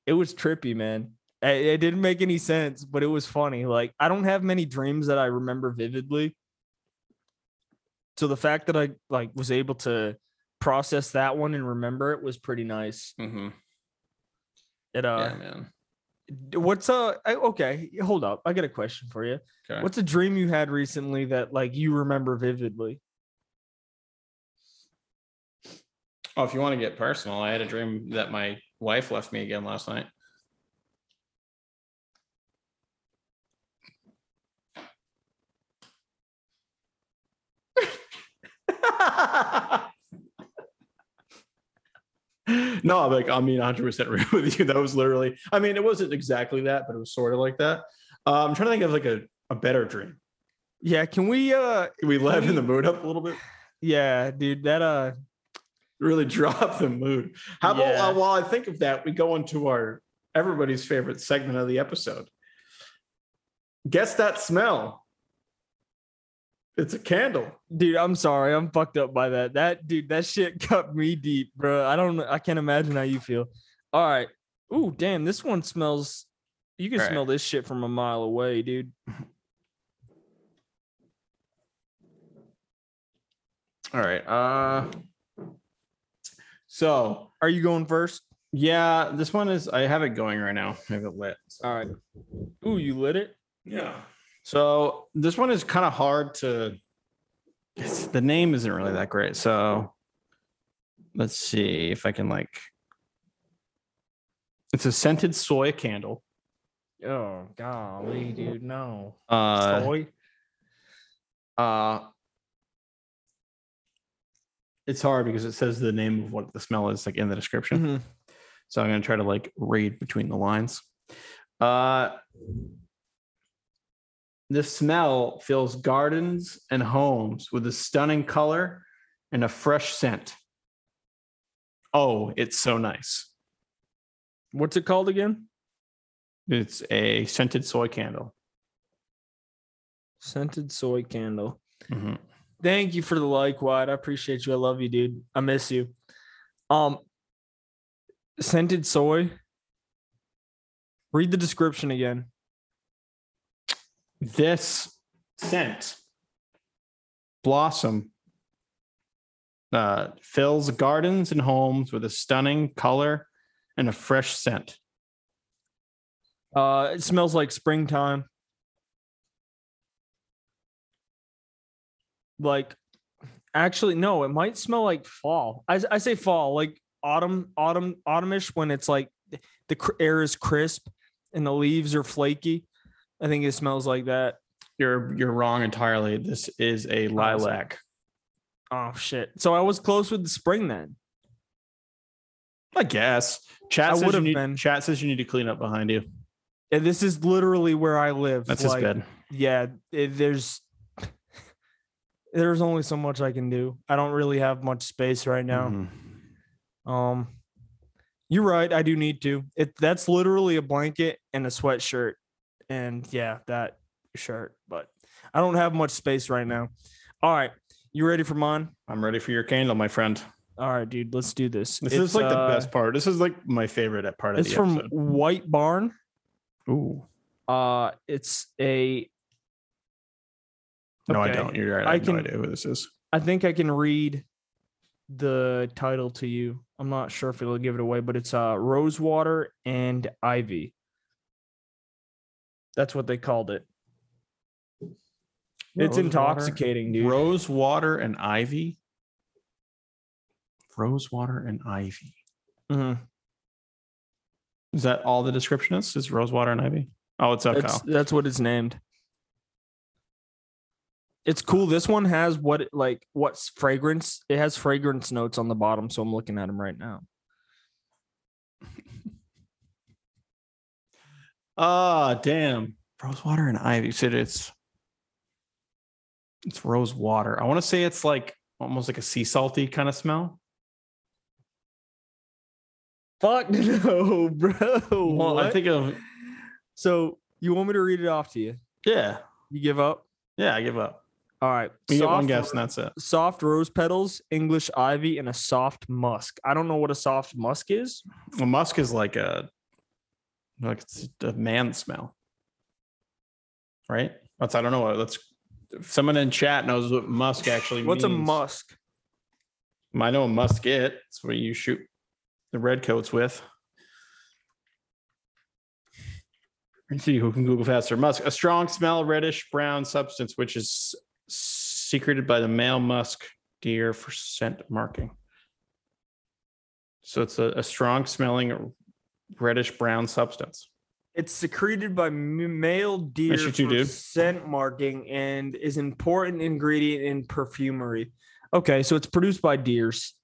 it was trippy man it, it didn't make any sense but it was funny like i don't have many dreams that i remember vividly so the fact that i like was able to process that one and remember it was pretty nice Mm-hmm. it uh yeah, man. what's uh okay hold up i got a question for you Okay. what's a dream you had recently that like you remember vividly Oh, if you want to get personal, I had a dream that my wife left me again last night. no, I'm like I mean, 100 percent real with you. That was literally. I mean, it wasn't exactly that, but it was sort of like that. Uh, I'm trying to think of like a, a better dream. Yeah, can we uh Can we liven we- the mood up a little bit? yeah, dude, that uh Really drop the mood. How about uh, while I think of that, we go into our everybody's favorite segment of the episode. Guess that smell. It's a candle. dude, I'm sorry. I'm fucked up by that. That dude, that shit cut me deep, bro. I don't I can't imagine how you feel. All right. Ooh, damn, this one smells you can All right. smell this shit from a mile away, dude. All right. Uh so Are you going first? yeah, this one is I have it going right now. I have it lit. All right. Ooh, you lit it? Yeah. So this one is kind of hard to. It's, the name isn't really that great. So let's see if I can like. It's a scented soy candle. Oh, golly, dude, no. Uh, Soy? uh, it's hard because it says the name of what the smell is like in the description. Mhm. So I'm gonna try to like read between the lines. Uh the smell fills gardens and homes with a stunning color and a fresh scent. Oh, it's so nice. What's it called again? It's a scented soy candle. Scented soy candle. Mhm. Thank you for the like, Wyatt. I appreciate you. I love you, dude. I miss you. Um, scented soy. Read the description again. This scent blossom uh, fills gardens and homes with a stunning color and a fresh scent. Uh, it smells like springtime. Like, actually, no, it might smell like fall. I, I say fall, like autumn, autumn, autumnish when it's like the air is crisp and the leaves are flaky. I think it smells like that. You're you're wrong entirely. This is a oh, lilac. Oh shit! So I was close with the spring then. I guess. Chat I says you would've need, been. chat says you need to clean up behind you. And this is literally where I live. That's like, his bed. Yeah, it, there's there's only so much I can do. I don't really have much space right now. Mhm. Um, you're right. I do need to. It that's literally a blanket and a sweatshirt, and yeah, that shirt. But I don't have much space right now. All right, you ready for mine? I'm ready for your candle, my friend. All right, dude. Let's do this. This It's, is like the uh, best part. This is like my favorite part of It's the from. White Barn. Ooh. Uh, it's a. No, I don't. You're right. I, I have can- no idea who this is. I think I can read the title to you. I'm not sure if it'll give it away, but it's uh Rosewater and Ivy. That's what they called it. It's Rosewater- intoxicating, dude. Rose water and ivy. Rosewater and ivy. Mhm. Is that all the description is? Is Rosewater and ivy? Oh, it's okay. That's that's what it's named. It's cool. This one has what it- like what's fragrance? It has fragrance notes on the bottom, so I'm looking at them right now. Ah, damn. Rose water and ivy. Said it's it's rose water. I want to say it's like almost like a sea salty kind of smell. Fuck no, bro. Well, I think of so. You want me to read it off to you? yeah, You give up? yeah. I give up. All right. We get one Soft guess and that's it. soft rose petals, English ivy, and a soft musk. I don't know what a soft musk is. A musk is like a like it's a man smell, right? That's I don't know. Let's. If someone in chat knows what musk actually What's a musk? I know a musket. It's what you shoot the redcoats with. Let's see who can Google faster. Musk, a strong smell, reddish brown substance, which is secreted by the male musk deer for scent marking. So it's a, a strong smelling reddish brown substance. It's secreted by male deer Nice you too, for dude. scent marking and is an important ingredient in perfumery. Okay, so it's produced by deers.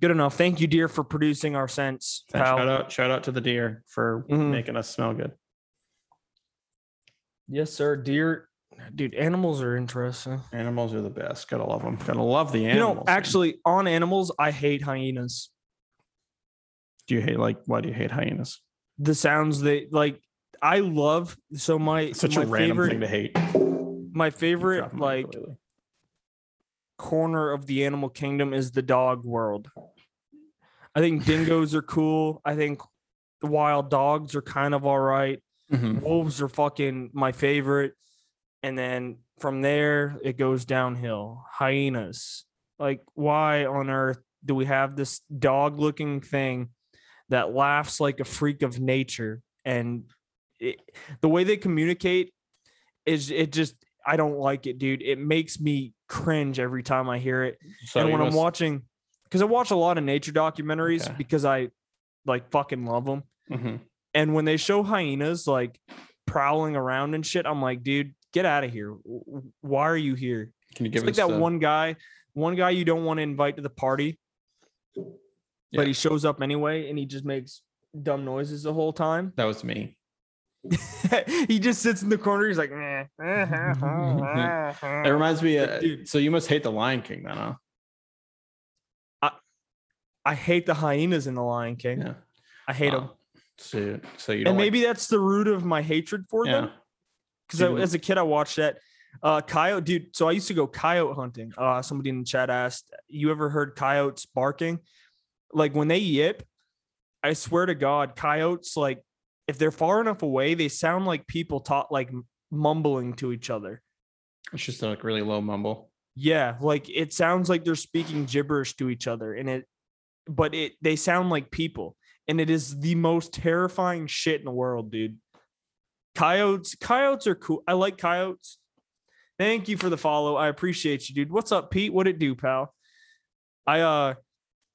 Good enough. Thank you, deer, for producing our scents, Shout out, shout out to the deer for Mhm. making us smell good. Yes, sir. Deer, dude, animals are interesting. Animals are the best. Gotta love them. Gotta love the animals. You animals. know, man. actually, on animals, I hate hyenas. do you hate like why do you hate hyenas? The sounds they like. I love so my It's such my a random favorite, thing to hate. My favorite like ukulele. corner of the animal kingdom is the dog world. I think dingoes are cool. I think the wild dogs are kind of all right. Mhm. Wolves are fucking my favorite. And then from there, it goes downhill. Hyenas. Like, why on earth do we have this dog looking thing that laughs like a freak of nature? And it, the way they communicate is it just, I don't like it, dude. It makes me cringe every time I hear it So and when I'm watching, because I watch a lot of nature documentaries Okay. because I like fucking love them. Mhm. And when they show hyenas like prowling around and shit, I'm like, dude, get out of here. Why are you here? Can you It's give like that the- one guy, one guy you don't want to invite to the party, Yeah. but he shows up anyway and he just makes dumb noises the whole time. That was me. he just sits in the corner. He's like, "Meh." It reminds me. Uh, Dude. So you must hate the Lion King, then, huh? I hate the hyenas in the Lion King. Yeah. I hate them. Oh, So, so you don't And like- maybe that's the root of my hatred for them. Because as a kid I watched that. Uh, coyote, dude. So I used to go coyote hunting. Uh, somebody in the chat asked, "You ever heard coyotes barking? Like when they yip, I swear to God, coyotes like if they're far enough away, they sound like people talk like mumbling to each other. It's just like really low mumble. Yeah, like it sounds like they're speaking gibberish to each other, and it, but it they sound like people, and it is the most terrifying shit in the world, dude. Coyotes, coyotes are cool. I like coyotes. Thank you for the follow. I appreciate you, dude. What's up, Pete? What it do, pal? I uh,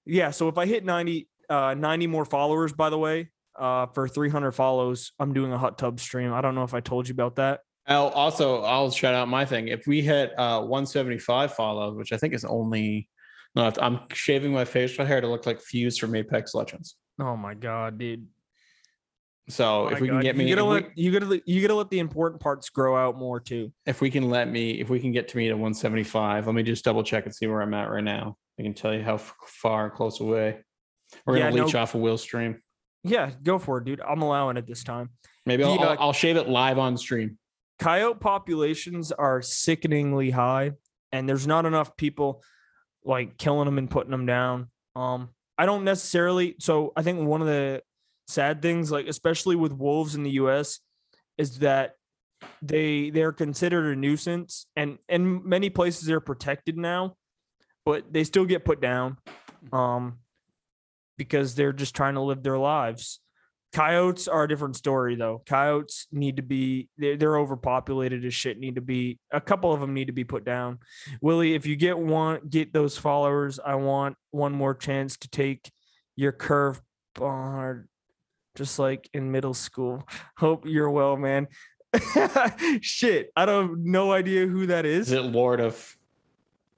yeah. So if I hit 90, uh, 90 more followers, by the way, uh, for 300 follows, I'm doing a hot tub stream. I don't know if I told you about that. Oh, also, I'll shout out my thing. If we hit uh, 175 follows, which I think is only, no, I'm shaving my facial hair to look like Fuse from Apex Legends. Oh my god, dude. So Oh if we can get me, you gotta we, let you gotta let- you gotta let the important parts grow out more too. if we can let me, if we can get to me to 175, let me just double check and see where I'm at right now. I can tell you how far and close away. We're Yeah, gonna leech no- off a Will stream. Yeah, go for it, dude. I'm allowing it this time. Maybe I'll, I'll, I'll shave it live on stream. Coyote populations are sickeningly high, and there's not enough people like killing them and putting them down. Um, I don't necessarily. So I think one of the sad things, like especially with wolves in the U.S., is that they they're considered a nuisance, and in many places they're protected now, but they still get put down, um, because they're just trying to live their lives. Coyotes are a different story though. Coyotes need to be they're, they're overpopulated as shit. Need to be a couple of them need to be put down. Willie, if you get one, get those followers. I want one more chance to take your curve bar, just like in middle school. Hope you're well, man. shit, I don't no idea who that Is is. it Lord of?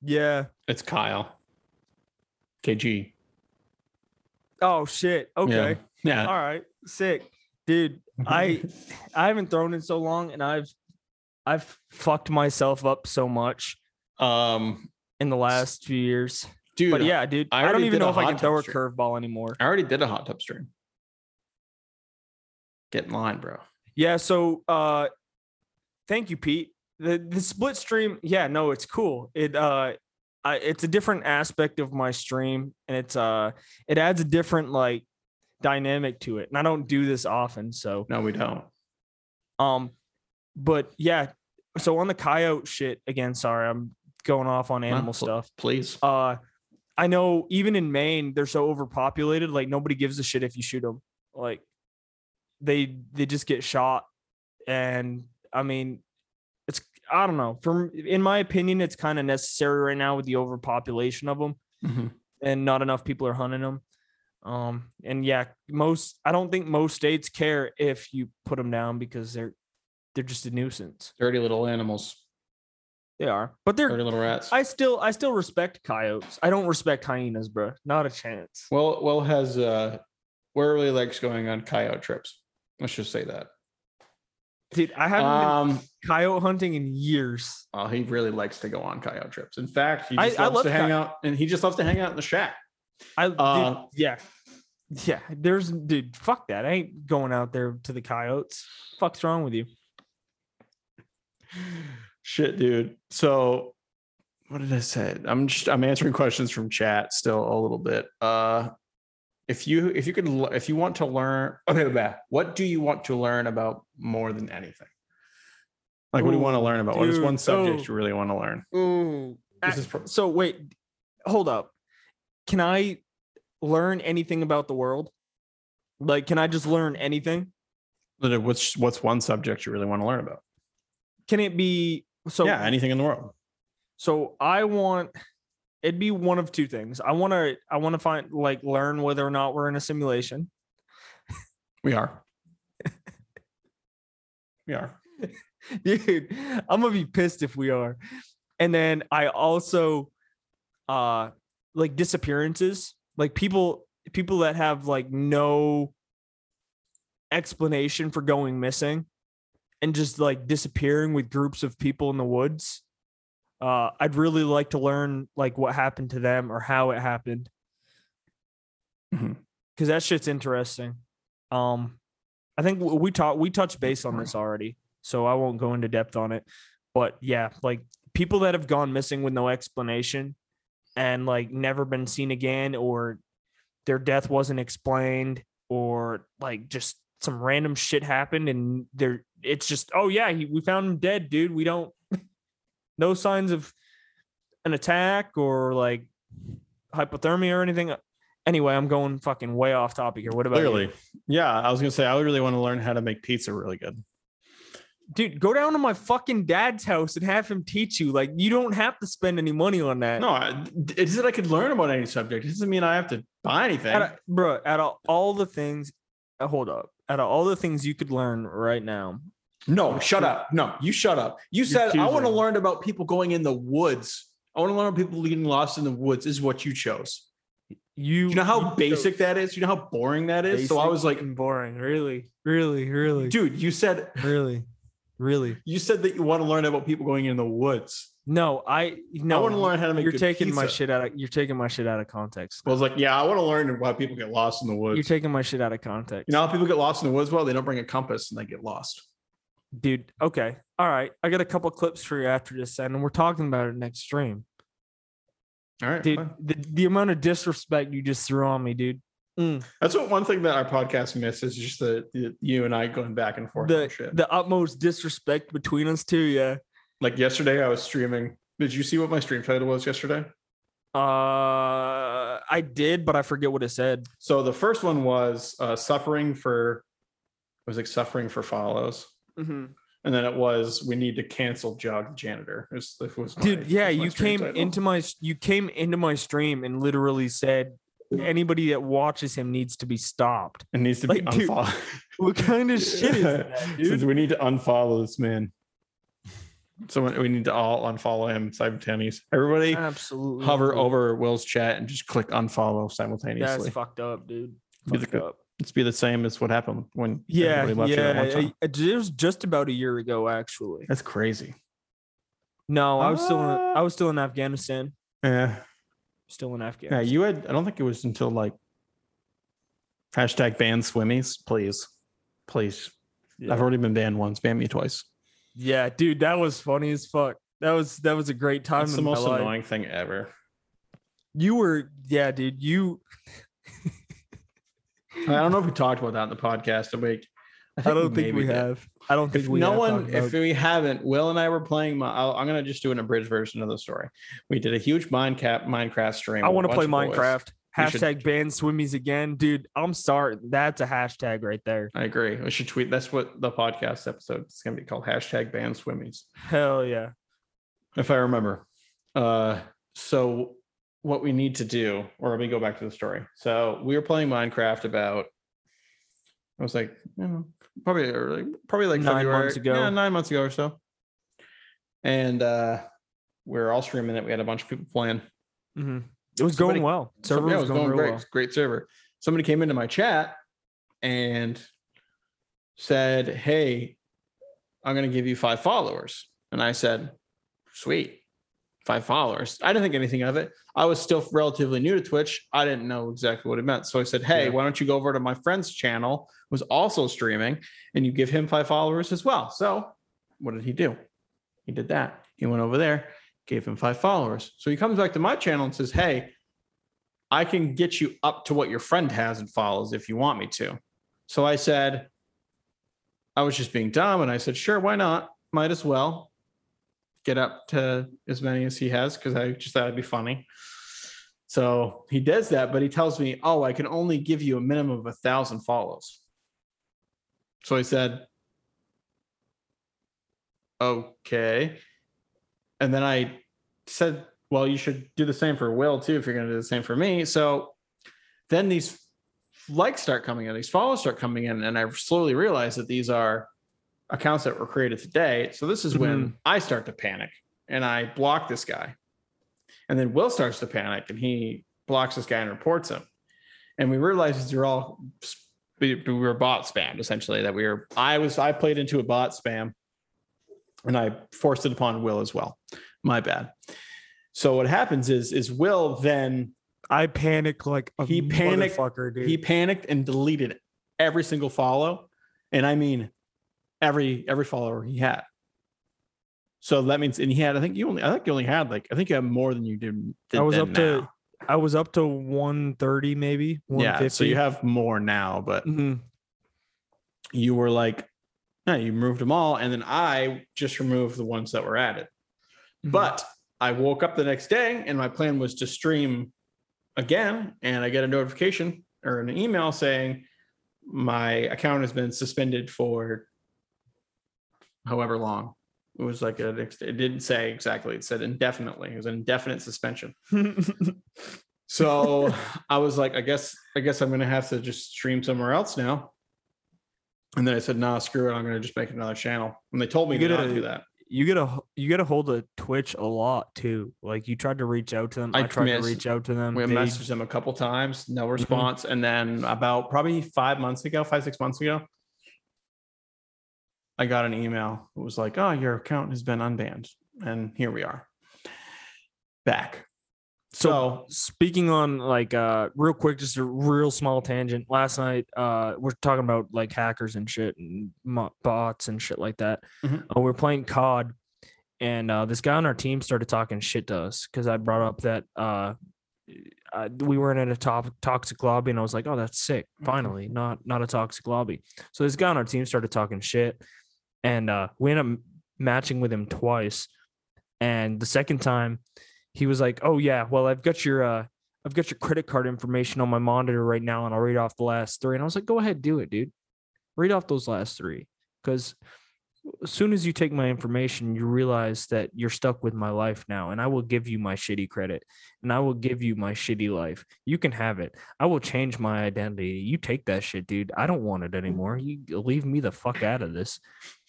Yeah. It's Kyle. KG. Oh shit. Okay. Yeah. All right, sick, dude. I I haven't thrown in so long, and I've I've fucked myself up so much Um, in the last few years. dude. but yeah, dude, I I, don't even know if I can throw a curveball anymore. I already did a hot tub stream. Get in line, bro. Yeah, so uh, thank you, Pete. The the split stream, yeah, no, it's cool. It uh, I, it's a different aspect of my stream, and it's uh, it adds a different like dynamic to it. And I don't do this often, so No, we don't. Um, but yeah, so on the coyote shit again. Sorry, I'm going off on animal pl- stuff. Please. Uh, I know even in Maine they're so overpopulated. Like nobody gives a shit if you shoot them. Like they they just get shot, and I mean, it's I don't know. From in my opinion, it's kind of necessary right now with the overpopulation of them Mhm. and not enough people are hunting them. Um, and yeah, most I don't think most states care if you put them down because they're they're just a nuisance. Dirty little animals. They are, but they're. Dirty little rats. I still, I still respect coyotes. I don't respect hyenas, bro. Not a chance. well well has uh Will really likes going on coyote trips. Let's just say that. Dude, I haven't Um been coyote hunting in years. oh, he really likes to go on coyote trips. In fact, he I- just I loves love to hang out and he just loves to hang out in the shack. I, dude, Uh, yeah, yeah. There's, dude, fuck that. I ain't going out there to the coyotes. Fuck's wrong with you? Shit, dude. So what did I say? I'm just I'm answering questions from chat still a little bit. Uh if you if you could if you want to learn okay what do you want to learn about more than anything like what do you want to learn about what is one subject oh. you really want to learn Ooh. This I- is pro- so wait, hold up. Can I learn anything about the world? Like, can I just learn anything? what's what's one subject you really want to learn about Can it be so? yeah anything in the world So I want it'd be one of two things. I want to I want to find like learn whether or not we're in a simulation. we are we are Dude, I'm gonna be pissed if we are. And then I also uh like disappearances, like people people that have like no explanation for going missing and just like disappearing with groups of people in the woods. Uh I'd really like to learn like what happened to them or how it happened. Mhm. Cuz that shit's interesting. Um I think we talked we touched base on this already, so I won't go into depth on it. But yeah, like people that have gone missing with no explanation and like never been seen again or their death wasn't explained or like just some random shit happened and they're it's just oh yeah he, we found him dead dude we don't no signs of an attack or like hypothermia or anything. Anyway i'm going fucking way off topic here. What about you? clearly yeah i was gonna say i would really want to learn how to make pizza really good. Dude go down to my fucking dad's house and have him teach you. Like you don't have to spend any money on that. No I, it said i could learn about any subject? It doesn't mean i have to buy anything. Out of, bro out of all the things uh, hold up. Out of all the things you could learn right now No, shut up. No, you shut up. You said I want to learn about people going in the woods. I want to learn about people getting lost in the woods. Is what you chose. you You know how you basic chose that is. You know how boring that is. so I was like, boring really really really dude, you said really really you said that you want to learn about people going in the woods. no i no I want to learn how to make. you're taking my shit out of you're taking my shit out of context I was like, yeah, I want to learn why people get lost in the woods. you're taking my shit out of context you know how people get lost in the woods? Well, they don't bring a compass and they get lost. Dude okay all right i got a couple clips for you after this and we're talking about it next stream All right, dude fine. the, the amount of disrespect you just threw on me dude Mm. that's what one thing that our podcast misses is just the, the you and I going back and forth. on the shit. the utmost disrespect between us two yeah like yesterday, I was streaming. Did you see what my stream title was yesterday? uh i did but i forget what it said So the first one was uh, suffering for it was like suffering for follows, Mm-hmm. and then it was we need to cancel Jog the janitor. It was, it was my- dude yeah you came title. into my you came into my stream and literally said anybody that watches him needs to be stopped it needs to be like, dude, unfollowed. what kind of shit is that dude we need to unfollow this man. So we need to all unfollow him simultaneously. Everybody absolutely hover over Will's chat and just click unfollow simultaneously. that's fucked up dude Be Fucked up. It's be the same as what happened when yeah everybody left you at one yeah it, was just about a year ago actually That's crazy. no i was still in, Ah. i was still in afghanistan Yeah. still in Afghanistan. Yeah, you had. I don't think it was until like hashtag ban swimmies, please, please. Yeah. I've already been banned once. Ban me twice. Yeah, dude, that was funny as fuck. That was that was a great time That's the most life. annoying thing ever. You were, yeah, dude. You, I don't know if we talked about that in the podcast a week. I don't think we did. have. I don't think If we. no have one. If about... we haven't, Will and I were playing. My, I'll, I'm gonna just do an abridged version of the story. We did a huge Minecraft Minecraft stream. I want to play of boys. Minecraft. Should- Hashtag ban swimmies again, dude. I'm sorry. That's a hashtag right there. I agree. We should tweet. That's what the podcast episode is gonna be called. Hashtag ban swimmies. Hell yeah. if I remember. Uh, so what we need to do, or let me go back to the story. So we were playing Minecraft about, I was like, you know, probably early, probably like Nine February, months ago. yeah, nine months ago or so. And uh, we were all streaming it. We had a bunch of people playing. Mhm. It was Somebody- going well. So, Server yeah, it was was going, great. well. Great server. Somebody came into my chat and said, Hey, I'm going to give you five followers. And I said, Sweet, five followers. I didn't think anything of it. I was still relatively new to Twitch. I didn't know exactly what it meant. So I said, Hey, Yeah. why don't you go over to my friend's channel, who's also streaming, and you give him five followers as well. So what did he do? He did that. He went over there, gave him five followers. So he comes back to my channel and says, Hey, I can get you up to what your friend has and follows if you want me to. So I said, I was just being dumb. And I said, Sure, why not? Might as well get up to as many as he has because I just thought it'd be funny. So he does that, but he tells me, Oh, I can only give you a minimum of a thousand follows. So I said, Okay. And then I said, well, you should do the same for Will too if you're going to do the same for me. So then these likes start coming in, these follows start coming in, and I slowly realize that these are accounts that were created today. So this is when mm-hmm. I start to panic and I block this guy. And then Will starts to panic and he blocks this guy and reports him. And we realize these are all we we were bot spammed essentially. That we were I was I played into a bot spam and I forced it upon Will as well. My bad. So what happens is is Will then I panicked like a He panicked- dude. he panicked and deleted every single follow, and I mean every every follower he had. So that means, and he had, I think you only, I think you only had like, I think you have more than you did. I was up to. I was up to 130 maybe. yeah. So you have more now, but Mhm. you were like, no, you removed them all, and then I just removed the ones that were added. Mhm. But I woke up the next day and my plan was to stream again. And I get a notification or an email saying my account has been suspended for however long. It was like a, it didn't say exactly. It said indefinitely. It was an indefinite suspension. So I was like, I guess, I guess I'm gonna have to just stream somewhere else now. And then I said, nah, screw it. I'm gonna just make another channel. And they told me You to gotta- not do that. you get a you get a hold of Twitch a lot too. Like you tried to reach out to them. I, I tried missed- to reach out to them. We They- messaged them a couple times, no mm-hmm. response. And then about probably five months ago, five, six months ago, I got an email. It was like, oh, your account has been unbanned. And here we are. Back. So So speaking on like uh real quick, just a real small tangent. Last night, uh we're talking about like hackers and shit and bots and shit like that. Mhm. Uh, we're playing COD, and uh this guy on our team started talking shit to us because I brought up that uh we weren't in a top toxic lobby, and I was like, "Oh, that's sick! Finally, not not a toxic lobby." So this guy on our team started talking shit, and uh, we ended up matching with him twice. And the second time, he was like, "Oh yeah, well I've got your uh, I've got your credit card information on my monitor right now, and I'll read off the last three. And I was like, "Go ahead, do it, dude. Read off those last three, because as soon as you take my information, you realize that you're stuck with my life now, and I will give you my shitty credit, and I will give you my shitty life. You can have it. I will change my identity. You take that shit, dude. I don't want it anymore. You leave me the fuck out of this."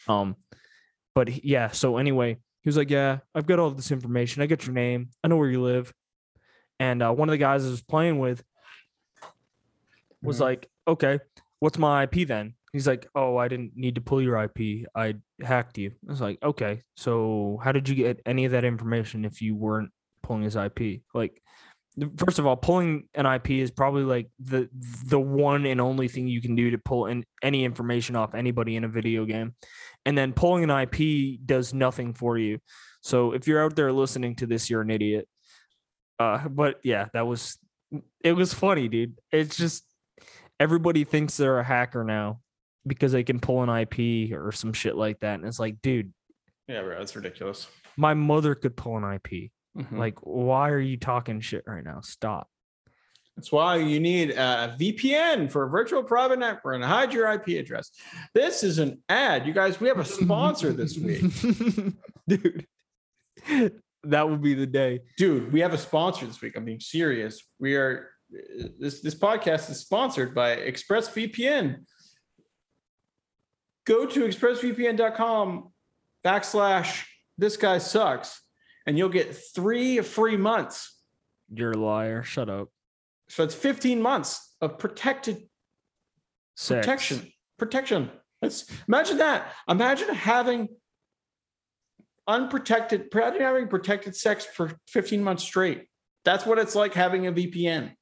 Um, but yeah. So anyway, he was like, "Yeah, I've got all this information. I got your name. I know where you live." And uh, one of the guys I was playing with was Mhm. like, "Okay, what's my IP then?" He's like, "Oh, I didn't need to pull your IP. I hacked you." I was like, "Okay, so how did you get any of that information if you weren't pulling his IP?" Like, first of all, pulling an IP is probably like the the one and only thing you can do to pull in any information off anybody in a video game. And then pulling an IP does nothing for you. So if you're out there listening to this, you're an idiot. Uh, but yeah, that was it was funny, dude. It's just everybody thinks they're a hacker now because they can pull an IP or some shit like that. And it's like, dude, yeah, bro, that's ridiculous. my mother could pull an IP. Mhm. Like, why are you talking shit right now? Stop. That's why you need a VPN for a virtual private network and hide your IP address. This is an ad. You guys, we have a sponsor this week. dude. That would be the day. Dude, we have a sponsor this week. I'm being serious. We are this this podcast is sponsored by ExpressVPN. Go to expressvpn.com backslash this guy sucks and you'll get three free months. You're a liar. Shut up. So it's 15 months of protected Sex. protection. Protection. Let's imagine that. Imagine having unprotected, imagine having protected sex for 15 months straight. That's what it's like having a VPN.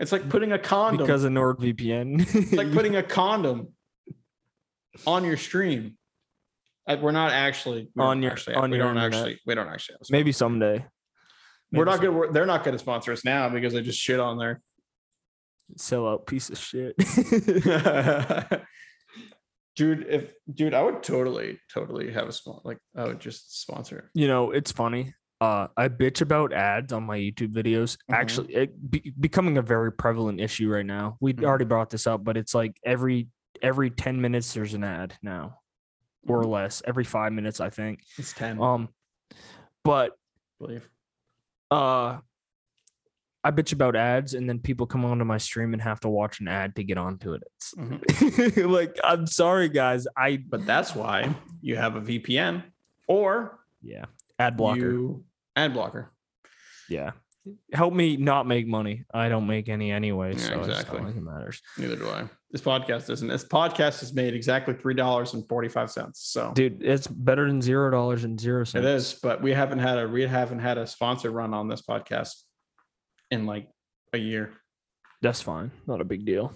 It's like mm. putting a condom. Because of NordVPN. it's like putting a condom on your stream. Uh, We're not actually we On your- actually, on we your don't internet. actually we don't actually maybe someday. we're Maybe not good. We're, they're not going to sponsor us now because they just shit on there. Sell out piece of shit. dude, if dude, I would totally, totally have a small like I would just sponsor it. you know, it's funny. Uh, I bitch about ads on my YouTube videos. Mhm. Actually, it be, becoming a very prevalent issue right now. We Mhm. already brought this up, but it's like every every ten minutes there's an ad now, or Mhm. less. Every five minutes, I think. It's ten, Um, but I believe. uh, I bitch about ads, and then people come onto my stream and have to watch an ad to get onto it. It's Mhm. like I'm sorry, guys. I But that's why you have a VPN or yeah, ad blocker. you ad blocker. Yeah. Help me not make money. I don't make any anyway. Yeah, so exactly. it matters. Neither do I. This podcast doesn't. This podcast has made exactly three dollars and forty five cents. So Dude, it's better than zero dollars and zero it cents. It is, but we haven't had a we haven't had a sponsor run on this podcast in like a year. That's fine. Not a big deal.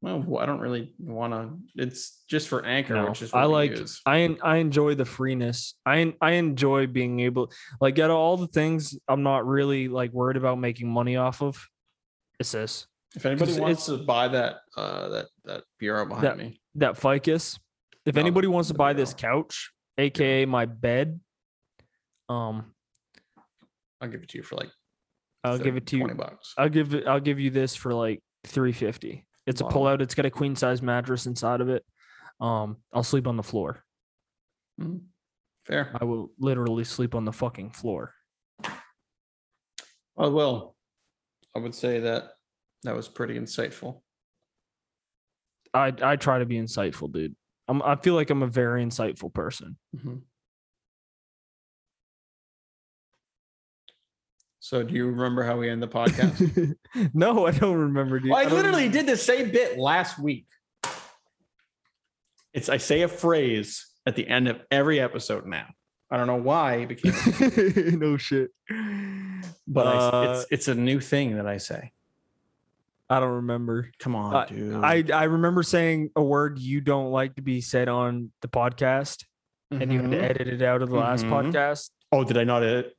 Well, I don't really want to. It's just for Anchor, No, which is I like use. I I enjoy the freeness. I I enjoy being able like out of all the things I'm not really like worried about making money off of. It's this. If anybody wants to buy that uh that that bureau behind That- me, That ficus. If Oh, anybody wants to buy this couch, aka my bed, um, I'll give it to you for like I'll give it to you. twenty bucks. I'll give it. I'll give you this for like three fifty. It's a pullout. It's got a queen size mattress inside of it. Um, I'll sleep on the floor. Mhm. Fair. I will literally sleep on the fucking floor. I will. I would say that that was pretty insightful. I I try to be insightful, dude. I'm, I feel like I'm a very insightful person. Mhm. So, do you remember how we end the podcast? no, I don't remember, dude. Well, I don't literally remember. did the same bit last week. It's I say a phrase at the end of every episode now. I don't know why because no shit. but I, Uh, it's it's a new thing that I say. I don't remember. Come on, Uh, dude. I I remember saying a word you don't like to be said on the podcast, and you had to Mhm. edit it out of the last Mhm. podcast. Oh, did I not edit?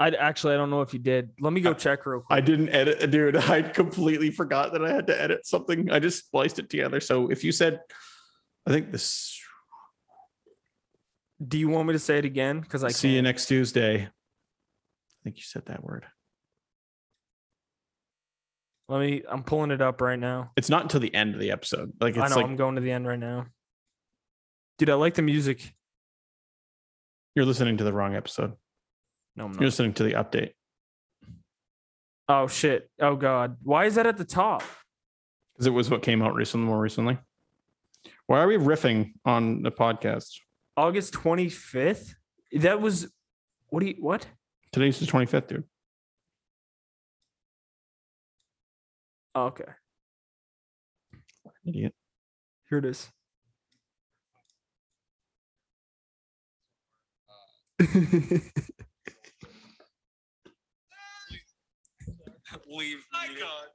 I actually I don't know if you did. Let me go check real quick. I didn't edit, dude. I completely forgot that I had to edit something. I just spliced it together. So if you said, I think this. Do you want me to say it again? Because I see you can't. next Tuesday. I think you said that word. Let me. I'm pulling it up right now. It's not until the end of the episode. Like I know. like I'm going to the end right now. Dude, I like the music. you're listening to the wrong episode. No, I'm You're listening to the update. Oh shit. Oh god. Why is that at the top? because it was what came out recently, more recently. Why are we riffing on the podcast? August 25th. That was. What do you? What? Today's the 25th, dude. Oh, okay. Idiot. Here it is. leave. My God,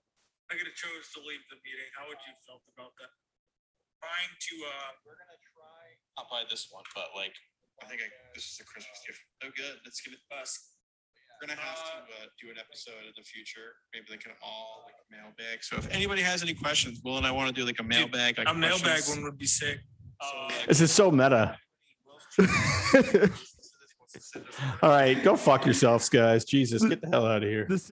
I could have chose to leave the meeting. How would you felt about that? Trying to, uh, we're gonna try. I'll buy this one, but like, I think I, this is a Christmas gift. Oh, good. Let's give it us. We're gonna have to uh, do an episode in the future. Maybe they can all like mailbag. So if anybody has any questions, Will and I want to do like a mailbag. Like A mailbag questions. one would be sick. Uh, This is so meta. All right, go fuck yourselves, guys. Jesus, get the hell out of here. this